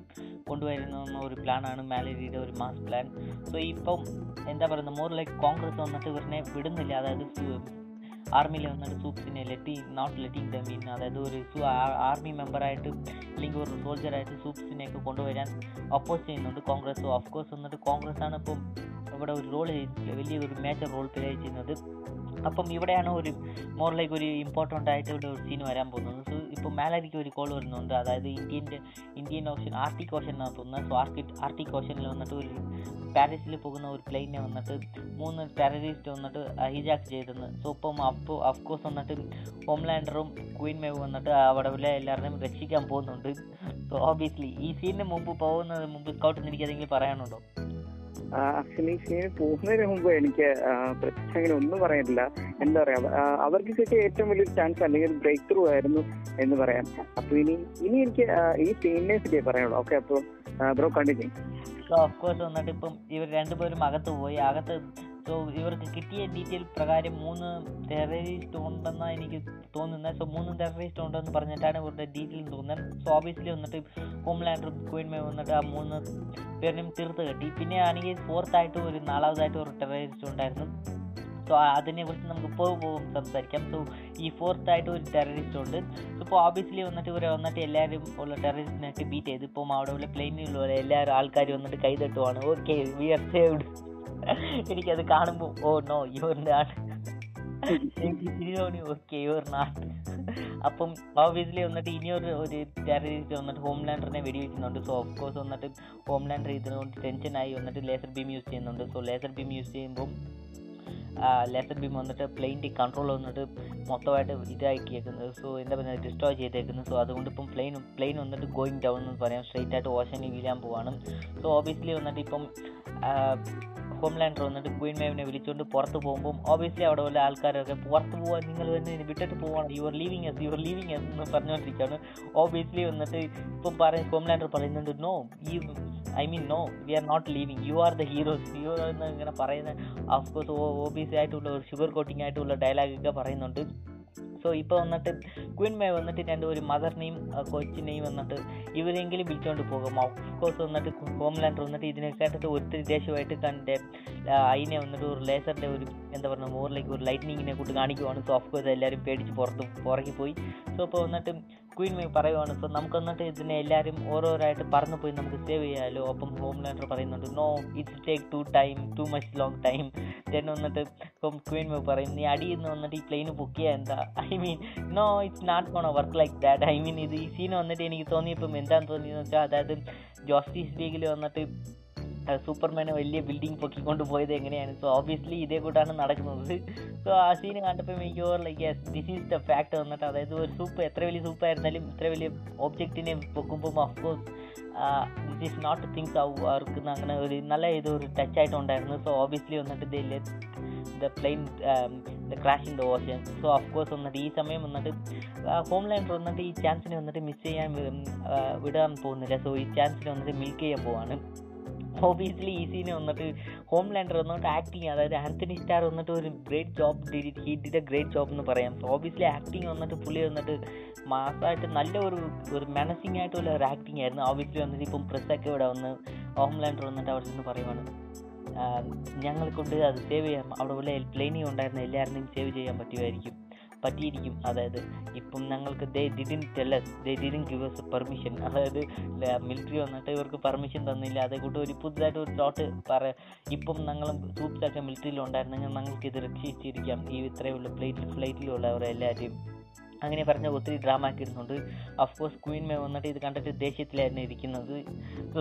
കൊണ്ടുവരുന്ന ഒരു പ്ലാനാണ് മാലരിയുടെ ഒരു മാസ് പ്ലാൻ. സോ ഇപ്പം എന്താ പറയുന്നത് മോർ ലൈക്ക് കോൺഗ്രസ് വന്നിട്ട് ഇവരിനെ വിടുന്നില്ല. അതായത് ആർമിയിൽ വന്നിട്ട് സൂപ്സിനെ let not letting the mean അതായത് ഒരു ആർമി മെമ്പറായിട്ട് അല്ലെങ്കിൽ ഒരു സോൾജറായിട്ട് സൂപ്സിനെയൊക്കെ കൊണ്ടുവരാൻ ഒപ്പോസ് ചെയ്യുന്നുണ്ട് കോൺഗ്രസ്. ഓഫ് കോഴ്സ് വന്നിട്ട് കോൺഗ്രസ് ആണ് ഇപ്പം ഇവിടെ ഒരു റോൾ വലിയ ഒരു മേജർ റോൾ പ്ലേ ചെയ്യുന്നത്. അപ്പം ഇവിടെയാണ് ഒരു മോറിലേക്ക് ലൈക്ക് ഒരു ഇമ്പോർട്ടന്റ് ആയിട്ട് ഒരു സീൻ വരാൻ പോകുന്നത്. സോ ഇപ്പോൾ മേലാരിക്ക് ഒരു കോൾ വരുന്നുണ്ട്. അതായത് ഇന്ത്യന്റെ ഇന്ത്യൻ ഓഷൻ ആർട്ടിക് ഓഷൻ എന്നാണ് തോന്നുന്നത്. സോ ആർട്ടിക് ആർട്ടിക് ഓഷനിൽ വന്നിട്ട് ഒരു പാരീസിൽ പോകുന്ന ഒരു പ്ലെയിനെ വന്നിട്ട് മൂന്ന് ടെററിസ്റ്റ് വന്നിട്ട് ഹിജാക്ക് ചെയ്തെന്ന് സോ ഇപ്പം അപ്പോൾ അഫ്കോഴ്സ് വന്നിട്ട് ഹോംലാൻഡറും ക്വീൻ മേവ് വന്നിട്ട് അവിടെ എല്ലാവരുടെയും രക്ഷിക്കാൻ പോകുന്നുണ്ട്. സോ ഓബിയസ്ലി ഈ സീനിന് മുമ്പ് പോകുന്നതിന് മുമ്പ് സ്കൗട്ടിന് എനിക്ക് ഏതെങ്കിലും പറയാനുണ്ടോ? ആക്ച്വലി സിനിമ പോകുന്നതിന് മുമ്പ് എനിക്ക് പ്രത്യേകിച്ച് അങ്ങനെ ഒന്നും പറയാനില്ല. എന്താ പറയാ അവർക്ക് കിട്ടിയ ഏറ്റവും വലിയൊരു ചാൻസ് അല്ലെങ്കിൽ ഒരു ബ്രേക്ക് ത്രൂ ആയിരുന്നു എന്ന് പറയാം. അപ്പൊ ഇനി ഇനി എനിക്ക് ഈ സീനിനെ പറ്റിയേ പറയുള്ളൂ ഓക്കെ അപ്പൊ ബ്രോ കണ്ടിന്യൂ ഓഫ് കോഴ്സ് വന്നിട്ട് ഇപ്പം ഇവർ രണ്ടുപേരും അകത്ത് പോയി അകത്ത് സോ ഇവർക്ക് കിട്ടിയ ഡീറ്റെയിൽ പ്രകാരം മൂന്ന് ടെററിസ്റ്റ് ഉണ്ടെന്നാണ് എനിക്ക് തോന്നുന്നത് സോ മൂന്ന് ടെററിസ്റ്റ് ഉണ്ടെന്ന് പറഞ്ഞിട്ടാണ് ഇവരുടെ ഡീറ്റെയിൽ തോന്നുന്നത് സോ ഓബിയസ്ലി വന്നിട്ട് ഹോംലാൻഡറും ക്വീൻമേ വന്നിട്ട് ആ മൂന്ന് പേരിനും തീർത്ത് കെട്ടി. പിന്നെ ആണെങ്കിൽ ഫോർത്ത് ആയിട്ട് ഒരു നാലാമതായിട്ട് ഒരു ടെററിസ്റ്റ് ഉണ്ടായിരുന്നു. സോ അതിനെ കുറിച്ച് നമുക്ക് ഇപ്പോൾ പോകും സംസാരിക്കാം. സോ ഈ ഫോർത്ത് ആയിട്ട് ഒരു ടെററിസ്റ്റ് ഉണ്ട്. സോ ഇപ്പോൾ ഓബിയസ്ലി വന്നിട്ട് ഇവരെ വന്നിട്ട് എല്ലാവരും ഉള്ള ടെററിസ്റ്റിനായിട്ട് ബീറ്റ് ചെയ്ത്. ഇപ്പം അവിടെ ഉള്ള പ്ലെയിനിലുള്ള എല്ലാവരും ആൾക്കാർ വന്നിട്ട് കൈതട്ടുവാണ് ഓക്കെ വി ആർ സേവ്ഡ് എനിക്കത് കാണുമ്പോൾ ഓ no your not okay your not അപ്പം ഓബിയസ്ലി വന്നിട്ട് ഇനിയൊരു ഒരു ടെററിസ്റ്റ് വന്നിട്ട് ഹോംലാൻഡറിനെ വെടിവെക്കുന്നുണ്ട്. സോ ഓഫ് കോഴ്സ് വന്നിട്ട് ഹോംലാൻഡർ ഇതിനുകൊണ്ട് ടെൻഷനായി വന്നിട്ട് ലേസർ ബീം യൂസ് ചെയ്യുന്നുണ്ട്. സോ ലേസർ ബീം യൂസ് ചെയ്യുമ്പോൾ ലേസർ ബീം വന്നിട്ട് പ്ലെയിന്റെ കൺട്രോൾ വന്നിട്ട് മൊത്തമായിട്ട് ഇതാക്കിയേക്കുന്നത് സോ എന്താ പറയുക ഡിസ്ട്രോയ് ചെയ്തേക്കുന്നത്. സോ അതുകൊണ്ട് ഇപ്പം പ്ലെയിൻ പ്ലെയിൻ വന്നിട്ട് ഗോയിങ് ഡൗൺ എന്ന് പറയാം. സ്ട്രെയിറ്റ് ആയിട്ട് ഓഷനിൽ വീഴാൻ പോവാണ്. സോ ഓബിയസ്ലി വന്നിട്ട് ഇപ്പം ഹോംലാൻഡർ വന്നിട്ട് ക്വീൻ മേവിനെ വിളിച്ചുകൊണ്ട് പുറത്ത് പോകുമ്പോൾ ഓബിയസ്ലി അവിടെ ഉള്ള ആൾക്കാരൊക്കെ പുറത്ത് പോകാൻ നിങ്ങൾ തന്നെ വിട്ടിട്ട് പോവാണ്. Your leaving us your leaving us എന്ന് പറഞ്ഞുകൊണ്ടിരിക്കുകയാണ് ഓബിയസ്ലി വന്നിട്ട് ഇപ്പം പറയും ഹോംലാൻഡർ പറയുന്നുണ്ട് നോ ഈ I mean no we are not leaving you are the heroes hero എന്ന് ഇങ്ങനെ പറയുന്ന ഓഫ്കോഴ്സ് ഒ ബി സി ആയിട്ടുള്ള ഒരു ഷുഗർ കോട്ടിംഗ് ആയിട്ടുള്ള ഡയലോഗൊക്കെ പറയുന്നുണ്ട്. സോ ഇപ്പോൾ വന്നിട്ട് ക്വിൻമേ വന്നിട്ട് രണ്ട് ഒരു മദറിനെയും കൊച്ചിനെയും വന്നിട്ട് ഇവരെങ്കിലും വിളിച്ചുകൊണ്ട് പോകും. ഓഫ് കോഴ്സ് വന്നിട്ട് ഹോംലാൻഡർ വന്നിട്ട് ഇതിനെ കേട്ടിട്ട് ഒത്തിരി ദേഷ്യമായിട്ട് കണ്ട് അതിനെ വന്നിട്ട് ഒരു ലേസറിന്റെ ഒരു എന്താ പറയുക മോറിലേക്ക് ഒരു ലൈറ്റ്നിങ്ങിനെ കൂട്ട് കാണിക്കുവാണ്. സോ ഓഫ് കോഴ്സ് എല്ലാവരും പേടിച്ച് പുറത്ത് പുറകെ പോയി. സോ ഇപ്പോൾ വന്നിട്ട് ക്വീൻ മേ പറയുവാണ് സോ നമുക്ക് എന്നിട്ട് ഇതിനെ എല്ലാവരും ഓരോരായിട്ട് പറഞ്ഞു പോയി നമുക്ക് സേവ് ചെയ്യാമല്ലോ ഹോം ലാൻഡർ പറയുന്നുണ്ട് no it's take to time too much long time then വന്നിട്ട് ഇപ്പം ക്വീൻ മേ പറയും നീ അടിയിൽ നിന്ന് വന്നിട്ട് ഈ പ്ലെയിന് ബുക്ക് ചെയ്യാൻ എന്താ? I mean no it's not gone work like that I mean ഇത് ഈ സീൻ വന്നിട്ട് എനിക്ക് തോന്നിയപ്പം എന്താണെന്ന് തോന്നിയെന്ന് വെച്ചാൽ അതായത് ജോസ്റ്റിസ് ലീഗിൽ വന്നിട്ട് സൂപ്പർമാനെ വലിയ ബിൽഡിംഗ് പൊക്കിക്കൊണ്ട് പോയത് എങ്ങനെയാണ്? സോ ഓബിയസ്ലി ഇതേ കൂട്ടാണ് നടക്കുന്നത്. സോ ആ സീന് കണ്ടപ്പോൾ എനിക്ക് or like yes this is the fact വന്നിട്ട് അതായത് ഒരു സൂപ്പ് എത്ര വലിയ സൂപ്പ് ആയിരുന്നാലും ഇത്ര വലിയ ഓബ്ജക്റ്റിനെ പൊക്കുമ്പോൾ of course this is not things അവർക്ക് അങ്ങനെ ഒരു നല്ല ഇതൊരു ടച്ച് ആയിട്ടുണ്ടായിരുന്നു. സോ ഓബിയസ്ലി വന്നിട്ട് the the plane the crash in the ocean so of course ഈ സമയം വന്നിട്ട് ഹോംലാൻഡർ വന്നിട്ട് ഈ ചാൻസിനെ വന്നിട്ട് മിസ് ചെയ്യാൻ വിടാൻ പോകുന്നില്ല. സോ ഈ ചാൻസിനെ വന്നിട്ട് മിൽക്ക് ചെയ്യാൻ പോവാണ്. ഓബിയസ്ലി ഈ സീനെ വന്നിട്ട് ഹോംലാൻഡർ വന്നിട്ട് ആക്ടിങ് അതായത് ആന്റണി സ്റ്റാർ വന്നിട്ട് ഒരു great job did he did a great job എന്ന് പറയാം. ഓബിയസ്ലി ആക്ടിങ് വന്നിട്ട് പുള്ളി വന്നിട്ട് മാസമായിട്ട് നല്ല ഒരു ഒരു മെനസിങ് ആയിട്ടുള്ള ഒരു ആക്ടിങ് ആയിരുന്നു. ഓബിയസ്ലി വന്നിട്ട് ഇപ്പം പ്രസ്സൊക്കെ ഇവിടെ വന്ന് ഹോം ലാൻഡർ വന്നിട്ട് അവിടെ നിന്ന് പറയുവാണ്. ഞങ്ങളെ കൊണ്ട് അത് സേവ് ചെയ്യാം. അവിടെ ഉള്ള പ്ലെയിനിങ് ഉണ്ടായിരുന്ന എല്ലാവരുടെയും സേവ് ചെയ്യാൻ പറ്റുമായിരിക്കും. പറ്റിയിരിക്കും അതായത് ഇപ്പം ഞങ്ങൾക്ക് they didn't tell us they didn't give us permission അതായത് മിലിറ്ററി വന്നിട്ട് ഇവർക്ക് പെർമിഷൻ തന്നില്ല. അതേ ഒരു പുതുതായിട്ട് ഒരു തോട്ട് പറ ഇപ്പം ഞങ്ങളും ട്രൂപ്സൊക്കെ മിലിറ്ററിയിൽ ഉണ്ടായിരുന്നെങ്കിൽ ഞങ്ങൾക്ക് ഇത് രക്ഷിച്ചിരിക്കാം. ഈ ഇത്രയുള്ള ഫ്ലൈറ്റിൽ ഫ്ലൈറ്റിലുള്ളവരെ എല്ലാവരെയും അങ്ങനെ പറഞ്ഞ ഒത്തിരി ഡ്രാമ ആക്കിയിരുന്നുണ്ട് അഫ്കോഴ്സ് ക്വീൻ മേ വന്നിട്ട് ഇത് കണ്ടിട്ട് ദേഷ്യത്തിലായിരുന്നു ഇരിക്കുന്നത്.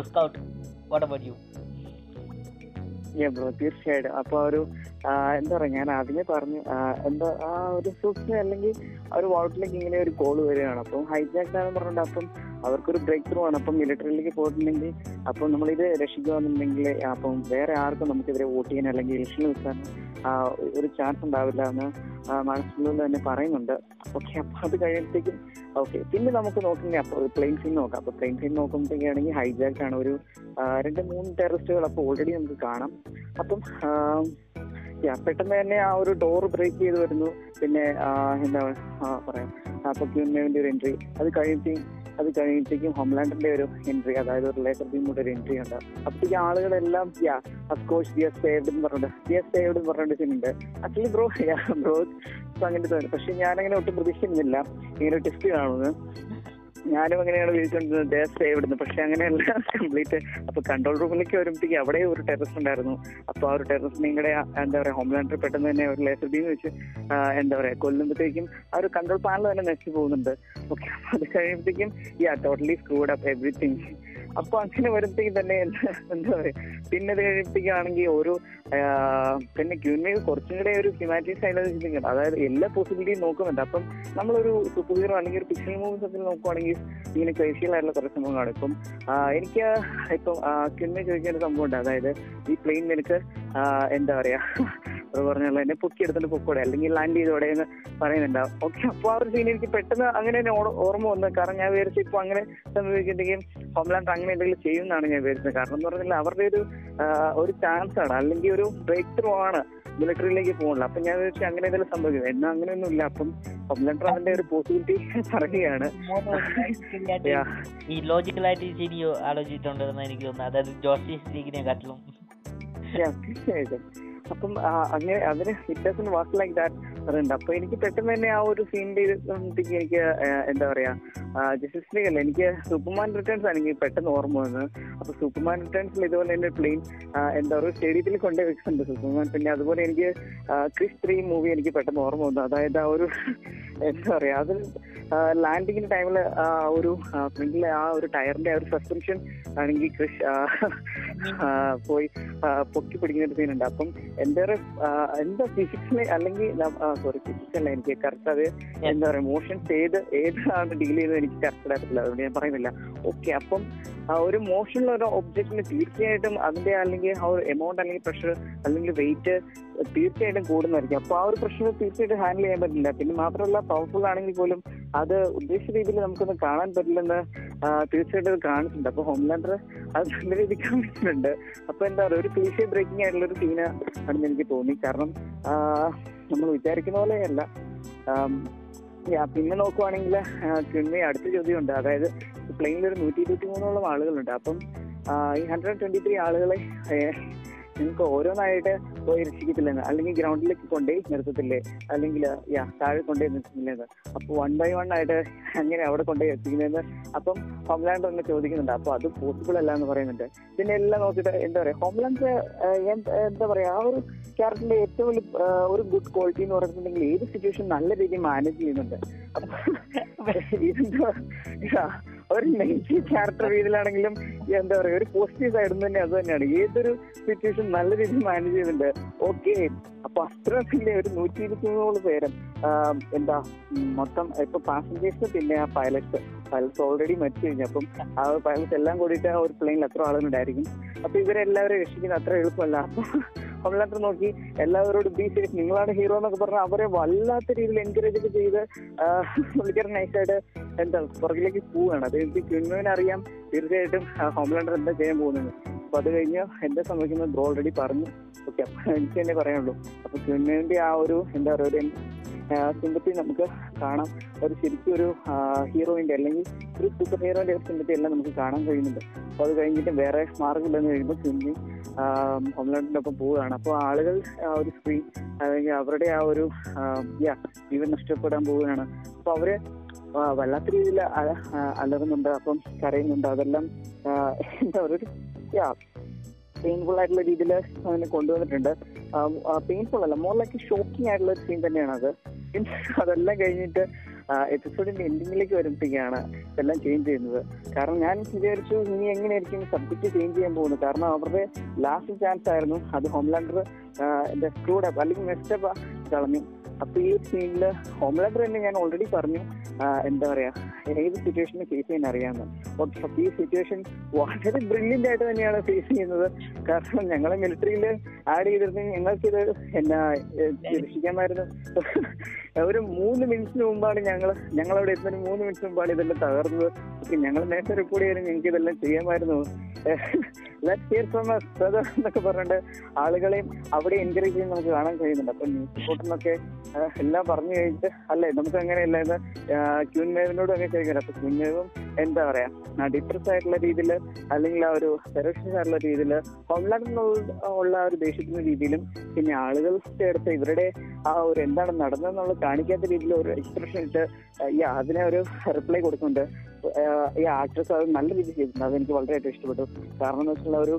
Scout what about you bro തീർച്ചയായിട്ടും. അപ്പൊ ഒരു എന്താ പറയാ ഞാൻ ആദ്യമേ പറഞ്ഞു എന്താ ആ ഒരു സൂക്ഷ്മ അല്ലെങ്കിൽ ആ ഒരു വോട്ടിലേക്ക് ഇങ്ങനെ ഒരു കോൾ വരികയാണ്. അപ്പം ഹൈജാക്ക് ആണെന്ന് പറഞ്ഞിട്ട് അപ്പം അവർക്കൊരു ബ്രേക്ക് ത്രൂ ആണ്. അപ്പം മിലിറ്ററിയിലേക്ക് പോയിട്ടുണ്ടെങ്കിൽ അപ്പം നമ്മളിത് രക്ഷിക്കുക എന്നുണ്ടെങ്കിൽ അപ്പം വേറെ ആർക്കും നമുക്കെതിരെ വോട്ട് ചെയ്യാൻ അല്ലെങ്കിൽ ഇലക്ഷനിൽ നിൽക്കാൻ ഒരു ചാൻസ് ഉണ്ടാവില്ല എന്ന് മനസ്സിലുള്ള തന്നെ പറയുന്നുണ്ട്. ഓക്കെ അപ്പൊ അത് കഴിയുമ്പോഴത്തേക്കും ഓക്കെ പിന്നെ നമുക്ക് നോക്കുന്നത് അപ്പോൾ പ്ലെയിൻ സീൻ നോക്കാം. അപ്പൊ പ്ലെയിൻ സീൻ നോക്കുമ്പോഴത്തേക്കാണെങ്കിൽ ഹൈജാക്ക് ആണ് ഒരു രണ്ട് മൂന്ന് ടെററിസ്റ്റുകൾ അപ്പോൾ ഓൾറെഡി നമുക്ക് കാണാം. അപ്പം പെട്ടെന്ന് തന്നെ ആ ഒരു ഡോർ ബ്രേക്ക് ചെയ്ത് വരുന്നു. പിന്നെ എന്താ പറയാ. അപ്പൊ ക്യൂനേവിന്റെ ഒരു എൻട്രി അത് കഴിയുമ്പോഴത്തേക്കും അത് കഴിഞ്ഞിട്ടേക്കും ഹോംലാൻഡിന്റെ ഒരു എൻട്രി അതായത് ലേസർ കൂടെ ഒരു എൻട്രി ഉണ്ട്. ഈ ആളുകളെല്ലാം യാ അഫ്കോഴ്സ് എസ് സേവ്ഡ് എന്ന് പറഞ്ഞിട്ട് ഡിയർ സേവ്ഡ് എന്ന് പറഞ്ഞിട്ട് ചെയ്യുന്നുണ്ട് ആക്ച്വലി ബ്രോ ബ്രോ അങ്ങനെ തോന്നുന്നു പക്ഷെ ഞാനങ്ങനെ ഒട്ടും പ്രതീക്ഷിക്കുന്നില്ല. ഇങ്ങനെ ടെസ്റ്റ് കാണുന്നത്. ഞാനും അങ്ങനെയാണ് വിളിച്ചുകൊണ്ടിരുന്നത് ഡേ ഇവിടുന്ന്. പക്ഷെ അങ്ങനെയല്ല. കംപ്ലീറ്റ് അപ്പൊ കൺട്രോൾ റൂമിലേക്ക് വരുമ്പോഴത്തേക്ക് അവിടെ ഒരു ടെറസ് ഉണ്ടായിരുന്നു. അപ്പൊ ആ ഒരു ടെറസ് നിങ്ങളുടെ എന്താ പറയാ ഹോംലാൻഡർ പെട്ടെന്ന് തന്നെ ഒരു ലേസർ ബീം വെച്ച് എന്താ പറയാ കൊല്ലുമ്പോഴത്തേക്കും ആ ഒരു കൺട്രോൾ പാനൽ തന്നെ നശിച്ചു പോകുന്നുണ്ട്. ഓക്കെ അത് കഴിയുമ്പോഴത്തേക്കും yeah totally screwed up everything അപ്പൊ അങ്ങനെ വരുമ്പോഴത്തേക്കും തന്നെ എന്താ പറയാ പിന്നെ അത് ഓരോ പിന്നെ ക്യൂൻമേ കുറച്ചും കൂടെ ഒരു ഹ്യൂമാനിറ്റി സൈഡിൽ ചിന്തിക്കണം അതായത് എല്ലാ പോസിബിലിറ്റിയും നോക്കുന്നുണ്ട്. അപ്പം നമ്മളൊരു സൂപ്പർ ഹീറോ അല്ലെങ്കിൽ ഒരു ഫിക്ഷണൽ മൂവീസ് ഒക്കെ നോക്കുവാണെങ്കിൽ ഇങ്ങനെ ക്രേഷ്യൽ ആയിട്ടുള്ള കുറച്ച് സംഭവങ്ങളാണ് ഇപ്പം എനിക്ക് ഇപ്പം ക്യൂൻമേ ചോദിക്കുന്ന ഒരു സംഭവം ഉണ്ട് അതായത് ഈ പ്ലെയിൻ നിനക്ക് എന്താ പറയാ അത് പറഞ്ഞല്ലോ എന്നെ പൊക്കി എടുത്തിട്ട് പൊക്കോടെ അല്ലെങ്കിൽ ലാൻഡ് ചെയ്തോടെ എന്ന് പറയുന്നുണ്ടാവും ഓക്കെ അപ്പോൾ ആ ഒരു സീൻ എനിക്ക് പെട്ടെന്ന് അങ്ങനെ തന്നെ ഓർമ്മ വന്നു. കാരണം ഞാൻ വിചാരിച്ചു ഇപ്പൊ അങ്ങനെ സംഭവിക്കുന്നുണ്ടെങ്കിൽ ഹോംലാൻഡ് അങ്ങനെ എന്തെങ്കിലും ചെയ്യുമെന്നാണ് ഞാൻ വിചാരിച്ചത്. കാരണം എന്ന് പറഞ്ഞാൽ അവരുടെ ഒരു ഒരു ചാൻസ് ആണ് അല്ലെങ്കിൽ ഒരു ബ്രേക്ക് ത്രൂ ആണ് മിലിറ്ററിയിലേക്ക് പോകുന്നത് അപ്പൊ ഞാൻ വിചാരിച്ചു അങ്ങനെ എന്തെങ്കിലും സംഭവിക്കും. എന്നാ അങ്ങനെയൊന്നും ഇല്ല അപ്പം ഹോംലാൻഡ് അതിന്റെ ഒരു പോസിബിലിറ്റി പറയുകയാണ്. ഈ ലോജിക്കലായിട്ട് ശരി ആലോചിച്ചിട്ടുണ്ടെന്ന് എനിക്ക് തോന്നുന്നു. അതായത് ജോസ്റ്റിസ് ലീഗിനെ കാട്ടിലും തീർച്ചയായിട്ടും. അപ്പം അങ്ങനെ അതിന് ഇറ്റ് വാസ് ലൈക്ക് ദാറ്റ് പറയുന്നുണ്ട് അപ്പൊ എനിക്ക് പെട്ടെന്ന് തന്നെ ആ ഒരു സീനിന്റെ എനിക്ക് എന്താ പറയാ ജസ്റ്റിസ് ലീഗ് അല്ല എനിക്ക് സൂപ്പർമാൻ റിട്ടേൺസ് ആണ് എനിക്ക് പെട്ടെന്ന് ഓർമ്മ വന്നത്. അപ്പൊ സൂപ്പർമാൻ റിട്ടേൺസിൽ ഇതുപോലെ തന്നെ പ്ലെയിൻ എന്താ പറയുക സ്റ്റേഡിയത്തിൽ കൊണ്ടേ വെക്കുന്നുണ്ട് സൂപ്പർമാൻ പിന്നെ അതുപോലെ എനിക്ക് ക്രിസ് ത്രീ മൂവി എനിക്ക് പെട്ടെന്ന് ഓർമ്മ വന്നു. അതായത് ആ ഒരു എന്താ പറയാ അത് ലാൻഡിങ്ങിന്റെ ടൈമിൽ ആ ഒരു ഫ്രണ്ടിലെ ആ ഒരു ടയറിന്റെ ആ ഒരു സസ്പെൻഷൻ ആണെങ്കിൽ ക്രിഷ് പോയി പൊക്കി പിടിക്കുന്ന ഒരു സീനുണ്ട് അപ്പം ഒരു എന്താ ഫിസിക്സിനെ അല്ലെങ്കിൽ സോറി ഫിസിക്സ് അല്ല എനിക്ക് കറക്റ്റ് അത് എന്താ പറയാ മോഷൻസ് ഏത് ഏതാണ് ഡീൽ ചെയ്യുന്നത് എനിക്ക് കറക്റ്റ് ആയിട്ടില്ല. അതുകൊണ്ട് ഞാൻ പറയുന്നില്ല. ഓക്കെ അപ്പം ഒരു മോഷനുള്ള ഒരു ഒബ്ജക്റ്റിന് തീർച്ചയായിട്ടും അതിന്റെ അല്ലെങ്കിൽ ആ ഒരു എമൗണ്ട് അല്ലെങ്കിൽ പ്രഷർ അല്ലെങ്കിൽ വെയിറ്റ് തീർച്ചയായിട്ടും കൂടുന്നതായിരിക്കും. അപ്പൊ ആ ഒരു പ്രഷർ തീർച്ചയായിട്ടും ഹാൻഡിൽ ചെയ്യാൻ പറ്റില്ല. പിന്നെ മാത്രമല്ല പവർഫുൾ ആണെങ്കിൽ പോലും അത് ഉദ്ദേശിച്ച രീതിയിൽ നമുക്കൊന്ന് കാണാൻ പറ്റില്ലെന്ന് തീർച്ചയായിട്ടും അത് കാണിച്ചിട്ടുണ്ട്. അപ്പൊ ഹോംലാൻഡർ അത് നല്ല രീതിയിൽ കാണിച്ചിട്ടുണ്ട്. അപ്പൊ എന്താ പറയുക ഒരു ക്ലീഷ്യ ബ്രേക്കിംഗ് ആയിട്ടുള്ള ഒരു സീന് ആണെന്ന് എനിക്ക് തോന്നി. കാരണം നമ്മൾ വിചാരിക്കുന്ന പോലെയല്ല. പിന്നെ നോക്കുവാണെങ്കിൽ പിന്നെ അടുത്ത ചോദ്യമുണ്ട്. അതായത് പ്ലെയിനിൽ ഒരു നൂറ്റി ഇരുപത്തി മൂന്നോളം ആളുകളുണ്ട്. അപ്പം ഈ ഹൺഡ്രഡ് ട്വന്റി ത്രീ ആളുകളെ നിങ്ങൾക്ക് ഓരോന്നായിട്ട് പോയി രക്ഷിക്കത്തില്ലെന്ന്. അല്ലെങ്കിൽ ഗ്രൗണ്ടിലേക്ക് കൊണ്ടുപോയി നിർത്തത്തില്ലേ? അല്ലെങ്കിൽ യാ താഴെ കൊണ്ടുപോയി നിർത്തുന്നില്ലെന്ന് അപ്പൊ വൺ ബൈ വൺ ആയിട്ട് അങ്ങനെ അവിടെ കൊണ്ടുപോയി എത്തിക്കുന്നതെന്ന് അപ്പം ഹോംലാൻഡ് ഒന്ന് ചോദിക്കുന്നുണ്ട്. അപ്പൊ അത് പോസിബിൾ അല്ല എന്ന് പറയുന്നുണ്ട്. പിന്നെ എല്ലാം നോക്കിയിട്ട് എന്താ പറയാ ഹോംലാൻഡ് എന്താ പറയാ ആ ഒരു ക്യാരക്ടറിന്റെ ഏറ്റവും വലിയ ഒരു ഗുഡ് ക്വാളിറ്റി എന്ന് പറഞ്ഞിട്ടുണ്ടെങ്കിൽ ഏത് സിറ്റുവേഷൻ നല്ല രീതിയിൽ മാനേജ് ചെയ്യുന്നുണ്ട്. അപ്പൊ ഇതെന്താ ഒരു നെഗറ്റീവ് ക്യാരക്ടർ രീതിയിലാണെങ്കിലും എന്താ പറയാ ഒരു പോസിറ്റീവ് സൈഡ് തന്നെ അത് തന്നെയാണ്. ഏതൊരു സിറ്റുവേഷൻ നല്ല രീതിയിൽ മാനേജ് ചെയ്യുന്നുണ്ട് ഓക്കെ അപ്പൊ അത്ര പിന്നെ ഒരു നൂറ്റി ഇരുപത്തിമൂന്നോളം പേരും എന്താ മൊത്തം ഇപ്പൊ പാസഞ്ചേഴ്സ് പിന്നെ ആ പൈലറ്റ് പൈലറ്റ്സ് ഓൾറെഡി മരിച്ചു കഴിഞ്ഞു. അപ്പം ആ പൈലറ്റ്സ് എല്ലാം കൂടിയിട്ട് ആ ഒരു പ്ലെയിനിൽ എത്ര ആളുകളുണ്ടായിരിക്കും അപ്പൊ ഇവരെല്ലാവരും രക്ഷിക്കുന്നത് അത്ര എളുപ്പമല്ല. അപ്പൊ ഹോംലാൻഡർ നോക്കി എല്ലാവരോടും ബി സേഫ് നിങ്ങളാണ് ഹീറോ എന്നൊക്കെ പറഞ്ഞാൽ അവരെ വല്ലാത്ത രീതിയിൽ എൻകറേജ് ഒക്കെ ചെയ്ത് പുള്ളിക്കാരൻ നൈസായിട്ട് എന്താ പുറകിലേക്ക് പോവുകയാണ്. അത് എനിക്ക് കിണ്ണുവിനെ അറിയാം. തീർച്ചയായിട്ടും ഹോംലാൻഡർ എന്താ ചെയ്യാൻ പോകുന്നത്? അപ്പൊ അത് കഴിഞ്ഞ് എന്താ സംഭവിക്കുന്നത് ബ്രോ ഓൾറെഡി പറഞ്ഞു. ഓക്കെ അപ്പൊ എനിക്ക് തന്നെ പറയാനുള്ളൂ. അപ്പൊ കിണ്ണുവിന്റെ ആ ഒരു എന്താ പറയുക ഒരു സിമ്പത്തി നമുക്ക് കാണാം. ഒരു ശരിക്കും ഒരു ഹീറോയിന്റെ അല്ലെങ്കിൽ ഒരു സൂപ്പർ ഹീറോയിന്റെ സിമ്പത്തി എല്ലാം നമുക്ക് കാണാൻ കഴിയുന്നുണ്ട്. അപ്പൊ അത് കഴിഞ്ഞിട്ട് വേറെ മാർഗമില്ലെന്ന് കഴിയുമ്പോൾ ക്യൂൻമി ഹോംലാൻഡിന്റെ ഒപ്പം പോവുകയാണ്. അപ്പോൾ ആളുകൾ ഒരു സ്ക്രീൻ അല്ലെങ്കിൽ അവരുടെ ആ ഒരു ജീവൻ നഷ്ടപ്പെടാൻ പോവുകയാണ്. അപ്പൊ അവർ വല്ലാത്ത രീതിയിൽ അലറുന്നുണ്ട് അപ്പം കരയുന്നുണ്ട്. അതെല്ലാം എന്താ പറയുക പെയിൻഫുൾ ആയിട്ടുള്ള രീതിയിൽ അതിനെ കൊണ്ടുവന്നിട്ടുണ്ട്. പെയിൻഫുൾ അല്ല മോർ ലൈക്ക് ഷോക്കിംഗ് ആയിട്ടുള്ള ഒരു സീൻ തന്നെയാണ് അത് അതെല്ലാം കഴിഞ്ഞിട്ട് എപ്പിസോഡിന്റെ എൻഡിങ്ങിലേക്ക് വരുമ്പോഴത്തേക്കാണ് ഇതെല്ലാം ചേഞ്ച് ചെയ്യുന്നത്. കാരണം ഞാൻ വിചാരിച്ചു ഇനി എങ്ങനെയായിരിക്കും സബ്ജക്ട് ചേഞ്ച് ചെയ്യാൻ പോകുന്നത്? കാരണം അവരുടെ ലാസ്റ്റ് ചാൻസ് ആയിരുന്നു. അത് ഹോംലാൻഡർ എന്താ സ്ക്രൂഡപ്പ് അല്ലെങ്കിൽ മെസ്റ്റപ്പ് കളഞ്ഞു അപ്പൊ ഈ സീനിൽ ഹോംലാൻഡർ തന്നെ ഞാൻ ഓൾറെഡി പറഞ്ഞു. എന്താ പറയാ ഏത് സിറ്റുവേഷനെ ഫേസ് ചെയ്യാൻ അറിയാമെന്ന്. അപ്പൊ ഈ സിറ്റുവേഷൻ വളരെ ബ്രില്യന്റ് ആയിട്ട് തന്നെയാണ് ഫേസ് ചെയ്യുന്നത്. കാരണം ഞങ്ങളെ മിലിറ്ററിയിൽ ആഡ് ചെയ്തിരുന്നെങ്കിൽ ഞങ്ങൾക്കിത് എന്നാ രക്ഷിക്കാമായിരുന്നു. ഒരു മൂന്ന് മിനിറ്റിന് മുമ്പാണ് ഞങ്ങൾ ഞങ്ങൾ അവിടെ എത്തുന്നതിന് മൂന്ന് മിനിറ്റ് മുമ്പാണ് ഇതെല്ലാം തകർന്നത്. ഓക്കെ ഞങ്ങൾ നേരത്തെ റിപ്പോർട്ട് ചെയ്താലും ഞങ്ങൾക്ക് ഇതെല്ലാം ചെയ്യാമായിരുന്നു. എന്നൊക്കെ പറഞ്ഞിട്ട് ആളുകളെയും അവിടെ എൻകറേജ് ചെയ്യുന്ന നമുക്ക് കാണാൻ കഴിയുന്നുണ്ട്. അപ്പൊ ന്യൂസ് റിപ്പോർട്ടിനൊക്കെ എല്ലാം പറഞ്ഞു കഴിഞ്ഞിട്ട് അല്ലേ നമുക്ക് അങ്ങനെയല്ല എന്ന് ക്യൂൻമേവിനോടും ഒക്കെ ചോദിക്കാം അപ്പൊ ക്യൂൻമേവും എന്താ പറയാ ഡിപ്രസ് ആയിട്ടുള്ള രീതിയിൽ അല്ലെങ്കിൽ ആ ഒരു ഫെറോഷ്യസ് ആയിട്ടുള്ള രീതിയിൽ ഹോംലാൻഡ് ഉള്ള ആ ഒരു ദേഷ്യത്തിന്റെ രീതിയിലും പിന്നെ ആളുകളുടെ അടുത്ത് ഇവരുടെ ആ ഒരു എന്താണ് നടന്നതെന്നുള്ളത് കാണിക്കാത്ത രീതിയിൽ ഒരു എക്സ്പ്രഷൻ ഇട്ട് ഈ അതിനെ ഒരു റിപ്ലൈ കൊടുക്കുന്നുണ്ട്. ഈ ആക്ട്രസ് അത് നല്ല രീതിയിൽ ചെയ്തിട്ടുണ്ട്. അതെനിക്ക് വളരെയായിട്ട് ഇഷ്ടപ്പെട്ടു. കാരണം എന്ന് വെച്ചിട്ടുള്ള ഒരു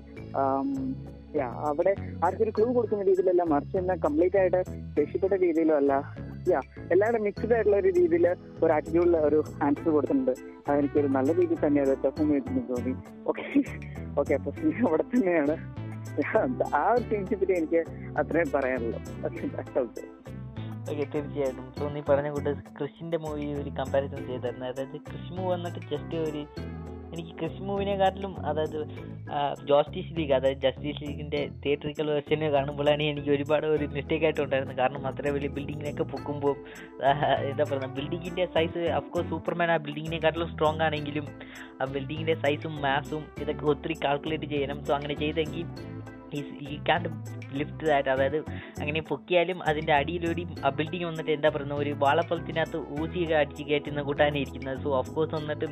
അവിടെ ആർക്കൊരു ക്ലൂ കൊടുക്കുന്ന രീതിയിലല്ല മറിച്ച് എന്നാൽ കംപ്ലീറ്റ് ആയിട്ട് രക്ഷപ്പെട്ട രീതിയിലും അല്ല യാ എല്ലാവരും മിക്സ്ഡ് ആയിട്ടുള്ള ഒരു രീതിയിൽ ഒരു ആറ്റിറ്റ്യൂഡിൽ ഒരു ആൻസർ കൊടുത്തിട്ടുണ്ട്. അതെനിക്ക് ഒരു നല്ല രീതിയിൽ തന്നെ അത് പെർഫോം ചെയ്തിട്ടുണ്ട് തോന്നി. ഓക്കെ ഓക്കെ അപ്പൊ അവിടെ തന്നെയാണ്. ആ ഒരു പറ്റി എനിക്ക് അത്രയും പറയാനുള്ളൂ. ഓക്കെ ഓക്കെ തീർച്ചയായിട്ടും സോ നീ പറഞ്ഞ കൂട്ട് ക്രിഷിന്റെ മൂവി ഒരു കമ്പാരിസൺ ചെയ്തായിരുന്നു അതായത് കൃഷി മൂവ് വന്നിട്ട് ജസ്റ്റ് ഒരു എനിക്ക് കൃഷി മൂവിനെക്കാട്ടിലും അതായത് ജോസ്റ്റിസ് ലീഗ് അതായത് ജസ്റ്റിസ് ലീഗിന്റെ തിയേറ്ററിക്കൽ വെർഷനെ കാണുമ്പോഴാണ് എനിക്ക് ഒരുപാട് ഒരു മിസ്റ്റേക്ക് ആയിട്ടുണ്ടായിരുന്നു കാരണം അത്ര വലിയ ബിൽഡിങ്ങിനൊക്കെ പൊക്കുമ്പോൾ എന്താ പറയുക ബിൽഡിങ്ങിന്റെ സൈസ് അഫ്കോഴ്സ് സൂപ്പർമാൻ ആ ബിൽഡിങ്ങിനെക്കാട്ടിലും സ്ട്രോങ് ആണെങ്കിലും ആ ബിൽഡിങ്ങിന്റെ സൈസും മാസും ഇതൊക്കെ ഒത്തിരി കാൽക്കുലേറ്റ് ചെയ്യണം. സോ അങ്ങനെ ചെയ്തെങ്കിൽ ഈ കാണ്ട് ലിഫ്റ്റ് ദാറ്റ് അതായത് അങ്ങനെ പൊക്കിയാലും അതിന്റെ അടിയിലൊരു ബിൽഡിംഗ് വന്നിട്ട് എന്താ പറയുന്നത്? ഒരു വാളപ്പളത്തിനകത്ത് ഊസിയൊക്കെ അടിച്ച് കയറ്റുന്ന കൂട്ടാനേ ഇരിക്കുന്നത്. സോ ഓഫ് കോഴ്സ് വന്നിട്ട്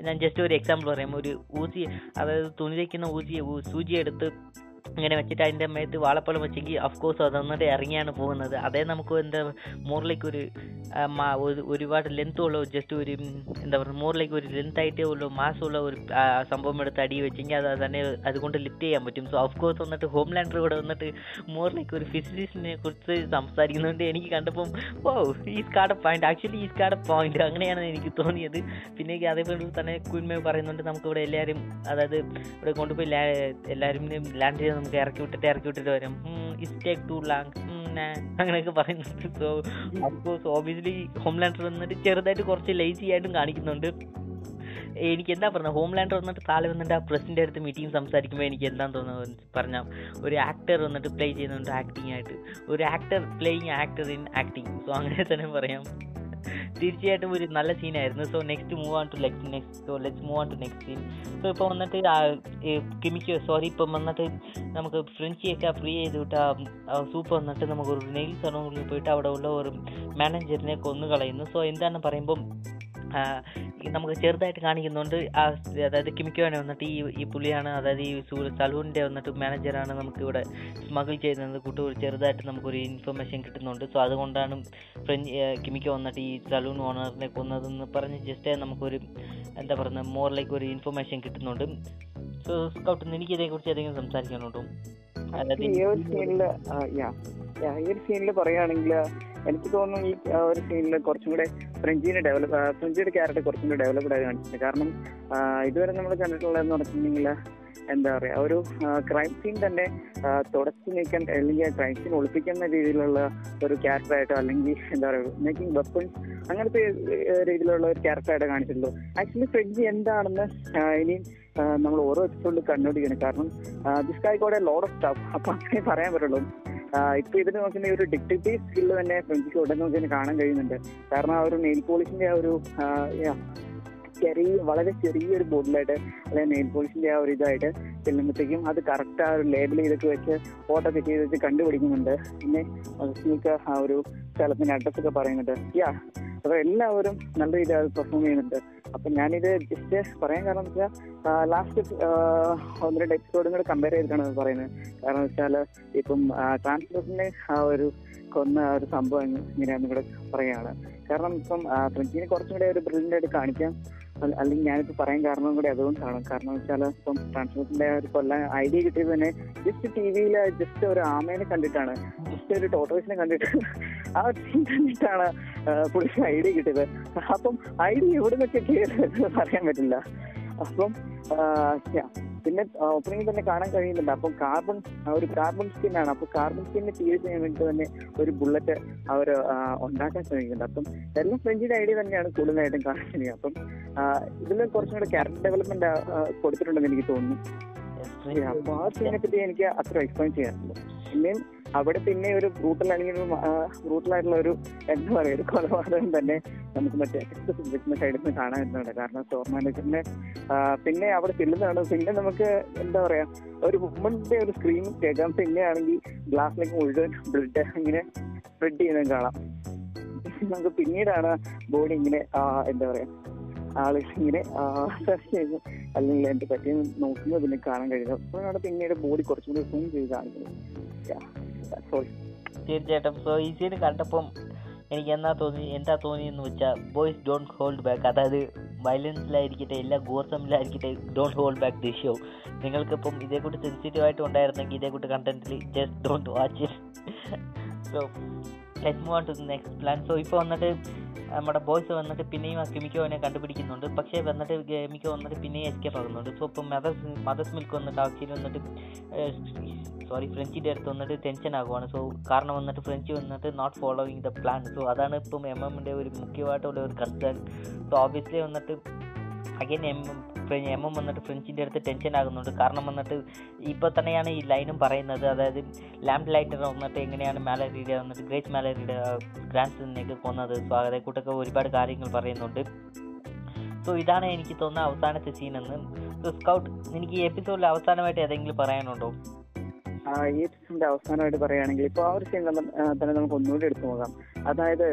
ഞാൻ ജസ്റ്റ് ഒരു എക്സാമ്പിൾ പറയാം. ഒരു ഊസി അതായത് തുണി വയ്ക്കുന്ന ഊസി സൂചി എടുത്ത് ഇങ്ങനെ വെച്ചിട്ട് അതിന്റെ മേത്ത് വാളപ്പഴം വെച്ചെങ്കിൽ ഓഫ് കോഴ്സ് അത് വന്നിട്ട് ഇറങ്ങിയാണ് പോകുന്നത്. അതേ നമുക്ക് എന്താ മോറിലേക്ക് ഒരു ഒരുപാട് ലെങ്ത് ഉള്ള ജസ്റ്റ് ഒരു എന്താ പറയുക മോറിലേക്ക് ഒരു ലെങ്ത് ആയിട്ടേ മാസ് മാസമുള്ള ഒരു സംഭവം എടുത്ത് അടി വെച്ചെങ്കിൽ അത് തന്നെ അതുകൊണ്ട് ലിഫ്റ്റ് ചെയ്യാൻ പറ്റും. സോ ഓഫ് കോഴ്സ് വന്നിട്ട് ഹോം ലാൻഡർ കൂടെ വന്നിട്ട് മോറിലേക്ക് ഒരു ഫിസിലിസിനെ കുറിച്ച് സംസാരിക്കുന്നതുകൊണ്ട് എനിക്ക് കണ്ടപ്പം ഓ is card point actually is card point അങ്ങനെയാണ് എനിക്ക് തോന്നിയത്. പിന്നെ അതേപോലെ തന്നെ കുന്മ പറയുന്നുണ്ട് നമുക്കിവിടെ എല്ലാവരും അതായത് ഇവിടെ കൊണ്ടുപോയി എല്ലാവരും ലാൻഡ് ചെയ്ത് നമുക്ക് ഇറക്കി വിട്ടിട്ട് ഇറക്കി വിട്ടിട്ട് വരും. ഇസ് ടേക്ക് ടു ലാങ് അങ്ങനെയൊക്കെ പറയുന്നുണ്ട്. സോ അഫ്കോഴ്സ് ഓബിയസ്ലി ഹോംലാൻഡർ വന്നിട്ട് ചെറുതായിട്ട് കുറച്ച് ലേസി ആയിട്ടും കാണിക്കുന്നുണ്ട്. എനിക്ക് എന്താ പറഞ്ഞത് ഹോംലാൻഡർ വന്നിട്ട് താഴെ വന്നിട്ട് ആ പ്രസിഡന്റ് അടുത്ത് മീറ്റിംഗ് സംസാരിക്കുമ്പോൾ എനിക്ക് എന്താ തോന്നുന്നത് പറഞ്ഞാൽ ഒരു ആക്ടർ വന്നിട്ട് പ്ലേ ചെയ്യുന്നുണ്ട് ആക്ടിങ് ആയിട്ട്. ഒരു actor playing actor in acting so അങ്ങനെ തന്നെ പറയാം. തീർച്ചയായിട്ടും ഒരു നല്ല സീനായിരുന്നു so next move on to next next so let's move on to next scene so ഇപ്പോൾ വന്നിട്ട് കിമിക്ക് സോറി ഇപ്പം വന്നിട്ട് നമുക്ക് ഫ്രഞ്ചിയൊക്കെ ഫ്രീ ചെയ്ത് ആ സൂപ്പ് വന്നിട്ട് നമുക്ക് ഒരു നെയിൽ സലോണിൽ പോയിട്ട് അവിടെ ഉള്ള ഒരു മാനേജറിനെ കൊന്നു കളയുന്നു സോ എന്താണെന്ന് പറയുമ്പം നമുക്ക് ചെറുതായിട്ട് കാണിക്കുന്നുണ്ട്. അതായത് കിമിക്കോനെ വന്നിട്ട് ഈ ഈ പുള്ളിയാണ് അതായത് ഈ സലൂണിന്റെ വന്നിട്ട് മാനേജറാണ് നമുക്ക് ഇവിടെ സ്മഗിൾ ചെയ്യുന്നത്. കുട്ടി ചെറുതായിട്ട് നമുക്കൊരു ഇൻഫർമേഷൻ കിട്ടുന്നുണ്ട്. സോ അതുകൊണ്ടാണ് ഫ്രഞ്ച് കിമിക്കോ വന്നിട്ട് ഈ സലൂൺ ഓണറിനെ കൊന്നതെന്ന് പറഞ്ഞ് ജസ്റ്റ് നമുക്കൊരു എന്താ പറയുന്നത് മോറിലേക്ക് ഒരു ഇൻഫർമേഷൻ കിട്ടുന്നുണ്ട്. സോ സ്കൗട്ട് എനിക്ക് ഇതേക്കുറിച്ച് ഏതെങ്കിലും സംസാരിക്കാനുണ്ടോ? അതായത് ഒരു ഈ ഒരു സീനിൽ പറയുകയാണെങ്കിൽ എനിക്ക് തോന്നുന്നു ഈ ഒരു സീനിൽ കുറച്ചും കൂടെ ഫ്രഞ്ചിനെ ഡെവലപ്പ് ഫ്രഞ്ചിയുടെ ക്യാരക്ടർ കുറച്ചും കൂടെ ഡെവലപ്ഡ് ആയി കാണിച്ചിട്ടുണ്ട്. കാരണം ഇതുവരെ നമ്മൾ കണ്ടിട്ടുള്ളതെന്ന് പറഞ്ഞിട്ടുണ്ടെങ്കിൽ എന്താ പറയാ ഒരു ക്രൈം സീൻ തന്നെ തുടച്ചു നീക്കാൻ അല്ലെങ്കിൽ ക്രൈം സീൻ ഒളിപ്പിക്കുന്ന രീതിയിലുള്ള ഒരു ക്യാരക്ടറായിട്ടോ അല്ലെങ്കിൽ എന്താ പറയുക മേക്കിംഗ് വെപ്പൺസ് അങ്ങനത്തെ രീതിയിലുള്ള ഒരു ക്യാരക്ടറായിട്ട് കാണിച്ചിട്ടുള്ളൂ. ആക്ച്വലി ഫ്രഞ്ച് എന്താണെന്ന് ഇനി നമ്മൾ ഓരോ എപ്പിസോഡിൽ കണ്ടുപിടിക്കണം. കാരണം ദിസ് കായിക്കോടെ ലോഡ് ഓഫ് സ്റ്റാഫ് അപ്പൊ അങ്ങനെ പറയാൻ പറ്റുള്ളൂ. ഇപ്പൊ ഇതിന് നോക്കുന്ന ഒരു ഡിറ്റക്റ്റീവ് സ്കില്ല് തന്നെ ഫ്രഞ്ചിക്ക് ഉടനെ നമുക്ക് കാണാൻ കഴിയുന്നുണ്ട്. കാരണം ആ ഒരു നെയിൽ പോളിഷിന്റെ ആ ഒരു ചെറിയ വളരെ ചെറിയൊരു ബോട്ടിലായിട്ട് അല്ലെങ്കിൽ നെയിൽ പോളിഷിന്റെ ആ ഒരു ഇതായിട്ട് ചെല്ലുമ്പോഴത്തേക്കും അത് കറക്റ്റ് ആ ഒരു ലേബിൾ ചെയ്തൊക്കെ വെച്ച് ഫോട്ടോ ഒക്കെ ചെയ്ത് വെച്ച് കണ്ടുപിടിക്കുന്നുണ്ട്. പിന്നെ ഒക്കെ ആ ഒരു സ്ഥലത്തിന്റെ അഡ്രസ് ഒക്കെ പറയുന്നുണ്ട്. യാ അപ്പൊ എല്ലാവരും നല്ല രീതിയിൽ പെർഫോം ചെയ്യുന്നുണ്ട്. അപ്പൊ ഞാനിത് ജസ്റ്റ് പറയാൻ കാരണം വെച്ചാൽ ലാസ്റ്റ് ഒന്ന് രണ്ട് എപ്പിസോഡും കൂടെ കമ്പയർ ചെയ്തിട്ടാണ് പറയുന്നത്. കാരണം വെച്ചാൽ ഇപ്പം ട്രാൻസ്ലേഷനെ ഒരു കൊന്ന ഒരു സംഭവം ഇങ്ങനെയാണെന്ന് ഇവിടെ പറയുകയാണ്. കാരണം ഇപ്പം ഫ്രഞ്ചിനെ കുറച്ചും കൂടെ ഒരു ബ്രില്യന്റ് ആയിട്ട് അല്ലെങ്കിൽ ഞാനിപ്പോ പറയാൻ കാരണം കൂടി അതുകൊണ്ടാണ്. കാരണം വെച്ചാൽ ഇപ്പം ട്രാൻസ്ലേഷന്റെ ഒരു കൊല്ലം ഐഡിയ കിട്ടിയത് തന്നെ ജസ്റ്റ് ടി വിയിൽ ജസ്റ്റ് ഒരു ആമേനെ കണ്ടിട്ടാണ്. ജസ്റ്റ് ഒരു ടോട്ടോസിനെ കണ്ടിട്ട് ആ കണ്ടിട്ടാണ് പുള്ളിക്ക് ഐഡിയ കിട്ടിയത്. അപ്പം ഐഡിയ എവിടെ നിന്നൊക്കെ പറയാൻ പറ്റില്ല. അപ്പം പിന്നെ ഓപ്പണിംഗ് തന്നെ കാണാൻ കഴിയുന്നുണ്ട്. അപ്പം കാർബൺ ഒരു കാർബൺ സ്കിൻ ആണ്. അപ്പൊ കാർബൺ സ്കിന്നെ തീരെ ചെയ്യാൻ വേണ്ടി തന്നെ ഒരു ബുള്ളറ്റ് അവർ ഉണ്ടാക്കാൻ ശ്രമിക്കുന്നുണ്ട്. അപ്പം എല്ലാം ഫ്രഞ്ചിന്റെ ഐഡിയ തന്നെയാണ് കൂടുതലായിട്ടും കാണാൻ കഴിയുന്നത് അപ്പം ഇതിൽ കുറച്ചും കൂടെ ക്യാരക്ടർ ഡെവലപ്മെന്റ് കൊടുത്തിട്ടുണ്ടെന്ന് എനിക്ക് തോന്നുന്നു. അപ്പൊ ആ സീനെ പറ്റി എനിക്ക് അത്ര എക്സ്പ്ലെയിൻ ചെയ്യാറുണ്ട് പിന്നെയും അവിടെ പിന്നെ ഒരു ബ്രൂട്ടൽ അല്ലെങ്കിൽ ബ്രൂട്ടലായിട്ടുള്ള ഒരു എന്താ പറയുക ഒരു കൊലപാതകം തന്നെ നമുക്ക് മറ്റേ സൈഡിൽ നിന്ന് കാണാൻ പറ്റുന്നുണ്ട് കാരണം സ്റ്റോർ പിന്നെ അവിടെ ചെല്ലുന്നതാണ്. പിന്നെ നമുക്ക് എന്താ പറയാ ഒരു വുമന്റെ ഒരു സ്ക്രീൻ കേൾക്കാം. പിന്നെ ആണെങ്കിൽ ഗ്ലാസ്സിലേക്ക് മുഴുവൻ ബ്ലഡ് ഇങ്ങനെ സ്പ്രെഡ് ചെയ്യുന്നത് കാണാം. നമുക്ക് പിന്നീടാണ് ബോഡി ഇങ്ങനെ എന്താ പറയാ ആളുകൾ ഇങ്ങനെ അല്ലെങ്കിൽ എന്റെ പറ്റി നോക്കുന്നത് പിന്നെ കാണാൻ കഴിയുന്നത് അപ്പോഴാണ് പിന്നീട് ബോഡി കുറച്ചും കൂടി സൂം ചെയ്ത് കാണിക്കുന്നത് തീർച്ചയായിട്ടും. സോ ഈ സീൻ കണ്ടപ്പം എനിക്ക് എന്താ തോന്നി എന്താ തോന്നിയെന്ന് വെച്ചാൽ ബോയ്സ് ഡോണ്ട് ഹോൾഡ് ബാക്ക് അതായത് വയലൻസിലായിരിക്കട്ടെ എല്ലാ ഗോസമിലായിരിക്കട്ടെ don't hold back the show നിങ്ങൾക്കിപ്പം ഇതേക്കൂട്ട് സെൻസിറ്റീവ് ആയിട്ട് ഉണ്ടായിരുന്നെങ്കിൽ ഇതേക്കൂട്ട് കണ്ടന്റിൽ just don't watch so let move on to the next plan so ഇപ്പോൾ വന്നിട്ട് നമ്മുടെ ബോയ്സ് വന്നിട്ട് പിന്നെയും ആ കിമിക്കോനെ കണ്ടുപിടിക്കുന്നുണ്ട്. പക്ഷേ വന്നിട്ട് കിമിക്കോ വന്നിട്ട് പിന്നെയും എസ്കേപ്പ് ആകുന്നുണ്ട്. സോ ഇപ്പം മദർസ് മദർസ് മിൽക്ക് വന്നിട്ട് ആക്ച്വലി വന്നിട്ട് സോറി ഫ്രഞ്ചിന്റെ അടുത്ത് വന്നിട്ട് ടെൻഷൻ ആകുവാണ്. സോ കാരണം വന്നിട്ട് ഫ്രഞ്ച് വന്നിട്ട് not following the plan so അതാണ് ഇപ്പം എം എമ്മിന്റെ ഒരു മുഖ്യമായിട്ടുള്ള ഒരു കൺസേൺ സോ ഓബിയസ്ലി വന്നിട്ട് അഗൈൻ എം എം എം വന്നിട്ട് ഫ്രഞ്ചിന്റെ അടുത്ത് ടെൻഷൻ ആകുന്നുണ്ട്. കാരണം വന്നിട്ട് ഇപ്പോൾ തന്നെയാണ് ഈ ലൈനും പറയുന്നത്. അതായത് ലാംഡ് ലൈറ്റർ വന്നിട്ട് എങ്ങനെയാണ് മാലറിയുടെ വന്നിട്ട് ഗ്രേറ്റ് മാലറിയുടെ ഗ്രാൻഡ് സണിനെയൊക്കെ കൊന്നത് സോ അതേക്കൂട്ടൊക്കെ ഒരുപാട് കാര്യങ്ങൾ പറയുന്നുണ്ട്. സോ ഇതാണ് എനിക്ക് തോന്നുന്ന അവസാനത്തെ സീൻ എന്ന്. സോ സ്കൗട്ട് എനിക്ക് ഈ എപ്പിസോഡിൽ അവസാനമായിട്ട് ഏതെങ്കിലും പറയാനുണ്ടോ? ഈ എപ്പിസോഡിന്റെ അവസാനമായിട്ട് പറയുകയാണെങ്കിൽ ഇപ്പോൾ ആ ഒരു സീൻ തന്നെ നമുക്ക് ഒന്നുകൂടി എടുത്തു നോക്കാം. അതായത്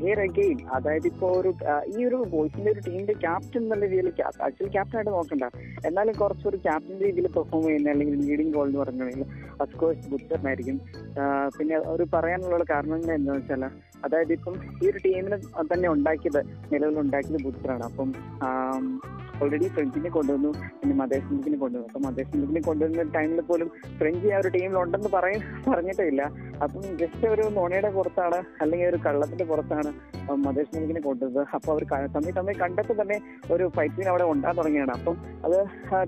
ഹിയർ അഗെയിൻ അതായത് ഇപ്പോൾ ഒരു ഈ ഒരു ബോയ്സിന്റെ ഒരു ടീമിന്റെ ക്യാപ്റ്റൻ എന്നുള്ള രീതിയിൽ ആക്ച്വലി ക്യാപ്റ്റൻ ആയിട്ട് നോക്കണ്ട. എന്നാലും കുറച്ചൊരു ക്യാപ്റ്റൻ രീതിയിൽ പെർഫോം ചെയ്യുന്ന അല്ലെങ്കിൽ ലീഡിംഗ് ഗോൾ എന്ന് പറഞ്ഞിട്ടുണ്ടെങ്കിൽ അഫ്കോഴ്സ് ബുദ്ധറിനായിരിക്കും പിന്നെ ഒരു പറയാനുള്ള കാരണം എന്താണെന്ന് വെച്ചാൽ അതായത് ഇപ്പം ഈ ഒരു ടീമിനെ തന്നെ ഉണ്ടാക്കിയത് നിലവിൽ ഉണ്ടാക്കിയത് ബുദ്ധറാണ് അപ്പം ഓൾറെഡി ഫ്രഞ്ചിനെ കൊണ്ടുവന്നു പിന്നെ മദേശ് സിംഗിനെ കൊണ്ടുവന്നു. അപ്പം സിംഗിനെ കൊണ്ടുവന്ന ടൈമിൽ പോലും ഫ്രഞ്ച് ആ ഒരു ടീമിലുണ്ടെന്ന് പറയ പറഞ്ഞിട്ടില്ല. അപ്പം ജസ്റ്റ് ഒരു നോണയുടെ പുറത്താണ് അല്ലെങ്കിൽ ഒരു കള്ളത്തിന്റെ പുറത്താണ് മധേഷ് മിൽക്കിനെ കൊണ്ടത്. അപ്പോൾ അവർ തമ്മിൽ തമ്മിൽ കണ്ടപ്പോൾ തന്നെ ഒരു ഫൈറ്റ് അവിടെ ഉണ്ടാകാൻ തുടങ്ങിയാണ് അപ്പം അത്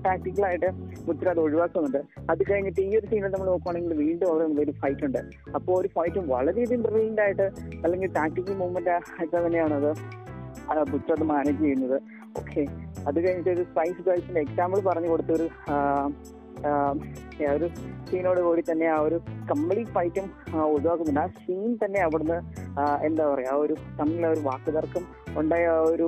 ടാക്ടിക്കലായിട്ട് മുദ്ര അത് ഒഴിവാക്കുന്നുണ്ട്. അത് കഴിഞ്ഞിട്ട് ഈ ഒരു സീനിൽ നമ്മൾ നോക്കുവാണെങ്കിൽ വീണ്ടും അവിടെ ഒരു ഫൈറ്റ് ഉണ്ട്. അപ്പോൾ ഒരു ഫൈറ്റും വളരെയധികം ബ്രില്യന്റ് ആയിട്ട് അല്ലെങ്കിൽ ടാക്ടിക്കൽ മൂവ്മെന്റ് ആയിട്ട് തന്നെയാണ് അത് ബുദ്ധ അത് മാനേജ് ചെയ്യുന്നത്. ഓക്കെ അത് കഴിഞ്ഞിട്ട് ഒരു സ്പൈസ് ഗേൾസിന്റെ എക്സാമ്പിൾ പറഞ്ഞു കൊടുത്ത ഒരു സീനോട് കൂടി തന്നെ ആ ഒരു കംപ്ലീറ്റ് ഫൈറ്റും ഒഴിവാക്കുന്നുണ്ട്. ആ സീൻ തന്നെ അവിടുന്ന് എന്താ പറയാ ആ ഒരു തമ്മിൽ ഒരു വാക്കുതർക്കം ഉണ്ടായ ഒരു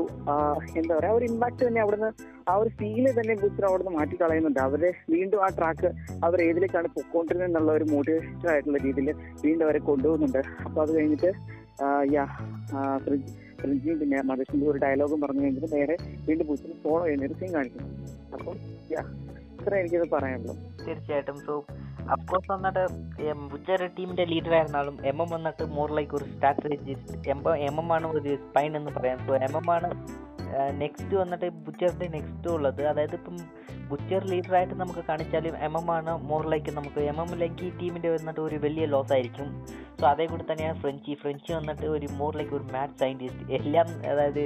എന്താ പറയാ ഒരു ഇമ്പാക്ട് തന്നെ അവിടുന്ന് ആ ഒരു ഫീൽ തന്നെ ബുദ്ധർ അവിടുന്ന് മാറ്റി കളയുന്നുണ്ട് അവരെ വീണ്ടും ആ ട്രാക്ക് അവർ ഏതിലേക്കാണ് പൊക്കോണ്ടിരുന്നത് എന്നുള്ള ഒരു മോട്ടിവേഷൻ ആയിട്ടുള്ള രീതിയിൽ വീണ്ടും അവരെ കൊണ്ടുപോകുന്നുണ്ട്. അപ്പൊ അത് കഴിഞ്ഞിട്ട് യാ ഫ്രിഡ്ജി പിന്നെ മദർസിന്റെ ഒരു ഡയലോഗും പറഞ്ഞു കഴിഞ്ഞിട്ട് നേരെ വീണ്ടും ബുദ്ധിമുട്ട് ഫോളോ ചെയ്യുന്ന ഒരു സീൻ കാണിക്കുന്നു. അപ്പം യാ ഇത്ര പറയാനുള്ളൂ. തീർച്ചയായിട്ടും. സോ അഫ്കോഴ്സ് വന്നിട്ട് ബുച്ചർ ടീമിന്റെ ലീഡർ ആയിരുന്നാലും എം എം വന്നിട്ട് മോർ ലൈക്ക് ഒരു സ്ട്രാറ്റജിസ്റ്റ് എം എം ആണ് ഒരു സ്പൈൻ എന്ന് പറയാം. സോ എം എം ആണ് നെക്സ്റ്റ് വന്നിട്ട് ബുച്ചറിന്റെ നെക്സ്റ്റ് ഉള്ളത്. അതായത് ഇപ്പം ബുച്ചർ ലീഡറായിട്ട് നമുക്ക് കാണിച്ചാലും എം എം ആണ്. മോർ ലൈക്ക് നമുക്ക് എം എം ലൈക്ക് ഈ ടീമിന്റെ വന്നിട്ട് ഒരു വലിയ ലോസ് ആയിരിക്കും. സോ അതേ കൂടി തന്നെയാണ് ഫ്രഞ്ചി. ഫ്രഞ്ചി വന്നിട്ട് ഒരു മോർ ലൈക്ക് ഒരു മാത് സയന്റിസ്റ്റ് എല്ലാം അതായത്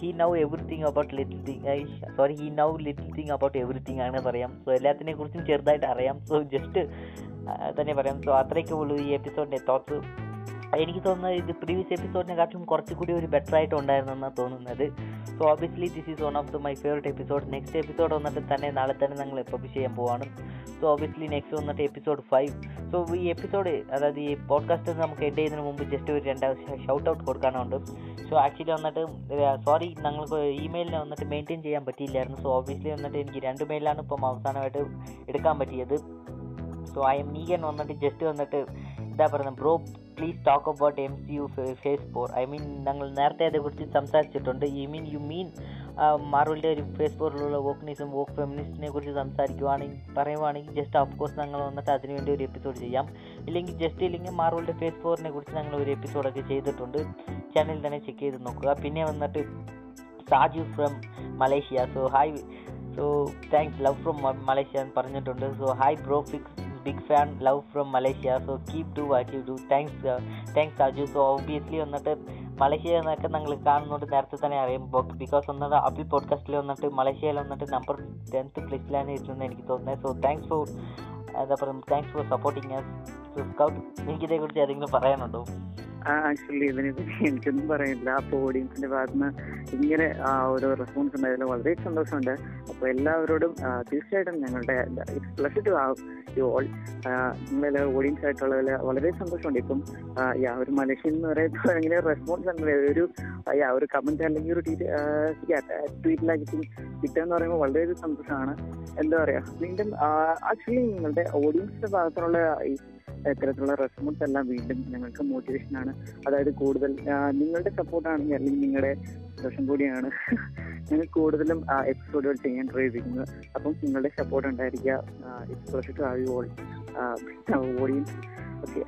he know everything about little thing sorry he know little thing about everything ആണ് പറയാം. സോ എല്ലാത്തിനെ കുറിച്ചും ചെറുതായിട്ട് അറിയാം. സോ ജസ്റ്റ് തന്നെ പറയാം. സോ അത്രയൊക്കെ ഉള്ളൂ ഈ എപ്പിസോഡിന്റെ തോട്ട്സ് എനിക്ക് തോന്നുന്നത് ഇത് പ്രീവിയസ് എപ്പിസോഡിനെക്കാട്ടും കുറച്ചുകൂടി ഒരു ബെറ്റർ ആയിട്ട് ഉണ്ടായിരുന്നെന്നാണ് തോന്നുന്നത്. So obviously this is one of the my favourite episode next episode വന്നിട്ട് തന്നെ നാളെ തന്നെ ഞങ്ങൾ പബ്ലിഷ് ചെയ്യാൻ പോവാണ്. സോ ഓബിയസ്ലി നെക്സ്റ്റ് വന്നിട്ട് എപ്പിസോഡ് ഫൈവ് സോ ഈ എപ്പിസോഡ് അതായത് ഈ പോഡ്കാസ്റ്റ് നമുക്ക് എൻഡ് ചെയ്യുന്നതിന് മുമ്പ് ജസ്റ്റ് ഒരു രണ്ട് ഷൗട്ട് ഔട്ട് കൊടുക്കാനുണ്ട്. സോ ആക്ച്വലി വന്നിട്ട് സോറി ഞങ്ങൾക്ക് ഇമെയിലിനെ വന്നിട്ട് മെയിന്റെയിൻ ചെയ്യാൻ പറ്റിയില്ലായിരുന്നു. സോ ഓബിയസ്ലി വന്നിട്ട് എനിക്ക് രണ്ട് മെയിലാണ് ഇപ്പം അവസാനമായിട്ട് എടുക്കാൻ പറ്റിയത്. സോ ഐ എം നീഗൻ വന്നിട്ട് ജസ്റ്റ് വന്നിട്ട് എന്താ പറയുന്നത് bro please talk about M C U phase four I mean ഞങ്ങൾ നേരത്തെ അതേക്കുറിച്ച് സംസാരിച്ചിട്ടുണ്ട്. ഈ മീൻ യു മീൻ മാർവലിന്റെ ഒരു ഫേസ് ഫോറിലുള്ള വോക്നിസം വോക്ക് ഫെമിനിസ്റ്റിനെ കുറിച്ച് സംസാരിക്കുവാണെങ്കിൽ പറയുവാണെങ്കിൽ ജസ്റ്റ് ഓഫ് കോഴ്സ് ഞങ്ങൾ വന്നിട്ട് അതിനുവേണ്ടി ഒരു എപ്പിസോഡ് ചെയ്യാം. ഇല്ലെങ്കിൽ ജസ്റ്റ് ഇല്ലെങ്കിൽ മാർവലിന്റെ ഫേസ് ഫോറിനെ കുറിച്ച് ഞങ്ങൾ ഒരു എപ്പിസോഡൊക്കെ ചെയ്തിട്ടുണ്ട്. ചാനലിൽ തന്നെ ചെക്ക് ചെയ്ത് നോക്കുക. പിന്നെ വന്നിട്ട് Saju from Malaysia. So hi so thanks love from Malaysia എന്ന് പറഞ്ഞിട്ടുണ്ട്. So hi bro fix big fan love from Malaysia so keep do watch you do thanks thanks Aju so obviously വന്നിട്ട് Malaysia എന്നൊക്കെ ഞങ്ങൾ കാണുന്നുണ്ട് നേരത്തെ തന്നെ അറിയാം. Because വന്നിട്ട് അബിൾ പോഡ്കാസ്റ്റിൽ വന്നിട്ട് മലേഷ്യയിൽ വന്നിട്ട് നമ്പർ ടെൻത്ത് പ്ലേസിലാണ് ഇരുന്നത് എനിക്ക് തോന്നുന്നത്. സോ താങ്ക്സ് ഫോർ എന്താ പറയുക thanks for supporting so Scout എനിക്കിതേക്കുറിച്ച് ഏതെങ്കിലും പറയാനുണ്ടോ? ആക്ച്വലി ഇതിനെ എനിക്കൊന്നും പറയാനില്ല. അപ്പോൾ ഓഡിയൻസിന്റെ ഭാഗത്തുനിന്ന് ഇങ്ങനെ ഒരു റെസ്പോൺസ് ഉണ്ടായതിൽ വളരെ സന്തോഷമുണ്ട്. അപ്പോൾ എല്ലാവരോടും തീർച്ചയായിട്ടും ഞങ്ങളുടെ പ്ലസ് ടു യു ഓൾ നിങ്ങളെ ഓഡിയൻസ് ആയിട്ടുള്ളതിൽ വളരെ സന്തോഷമുണ്ട്. ഇപ്പം യാ ഒരു മലേഷ്യൻ എന്ന് പറയുമ്പോൾ ഇങ്ങനെ റെസ്പോൺസ് ഉണ്ട്. ഒരു യാ ഒരു കമന്റ് അല്ലെങ്കിൽ ഒരു ട്വീറ്റിലാക്കി കിട്ടുക എന്ന് പറയുമ്പോൾ വളരെ സന്തോഷമാണ്. എന്താ പറയാ വീണ്ടും ആക്ച്വലി നിങ്ങളുടെ ഓഡിയൻസിന്റെ ഭാഗത്തുള്ള ഇത്തരത്തിലുള്ള റെസ്പോൺസ് എല്ലാം വീണ്ടും ഞങ്ങൾക്ക് മോട്ടിവേഷൻ ആണ്. അതായത് കൂടുതൽ നിങ്ങളുടെ സപ്പോർട്ടാണെങ്കിൽ അല്ലെങ്കിൽ നിങ്ങളുടെ സന്തോഷം കൂടിയാണ് ഞങ്ങൾ കൂടുതലും എപ്പിസോഡുകൾ ചെയ്യാൻ ട്രൈ ചെയ്യുന്നത് അപ്പം നിങ്ങളുടെ സപ്പോർട്ട് ഉണ്ടായിരിക്കുക ഓഡിയൻസ് ഓക്കെ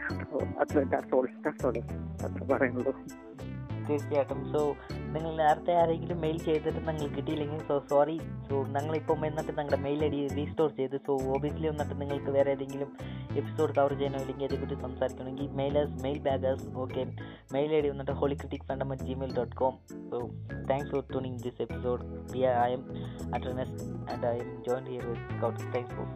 അത്ര പറയുന്നുള്ളൂ. തീർച്ചയായിട്ടും സോ നിങ്ങൾ നേരത്തെ ആരെങ്കിലും മെയിൽ ചെയ്തിട്ട് നിങ്ങൾ കിട്ടിയില്ലെങ്കിൽ സോ സോറി സോ ഞങ്ങളിപ്പം എന്നിട്ട് നിങ്ങളുടെ മെയിൽ ഐ ഡി റീസ്റ്റോർ ചെയ്ത് സോ ഓബിയസ്ലി വന്നിട്ട് നിങ്ങൾക്ക് വേറെ ഏതെങ്കിലും എപ്പിസോഡ് കവർ ചെയ്യണോ ഇല്ലെങ്കിൽ അതേക്കുറിച്ച് സംസാരിക്കണമെങ്കിൽ mailers mail baggers okay mail I D വന്നിട്ട് holy critic fandom at Gmail dot com so thanks for tuning this episode We I'm am and I'm join here with Scout thanks for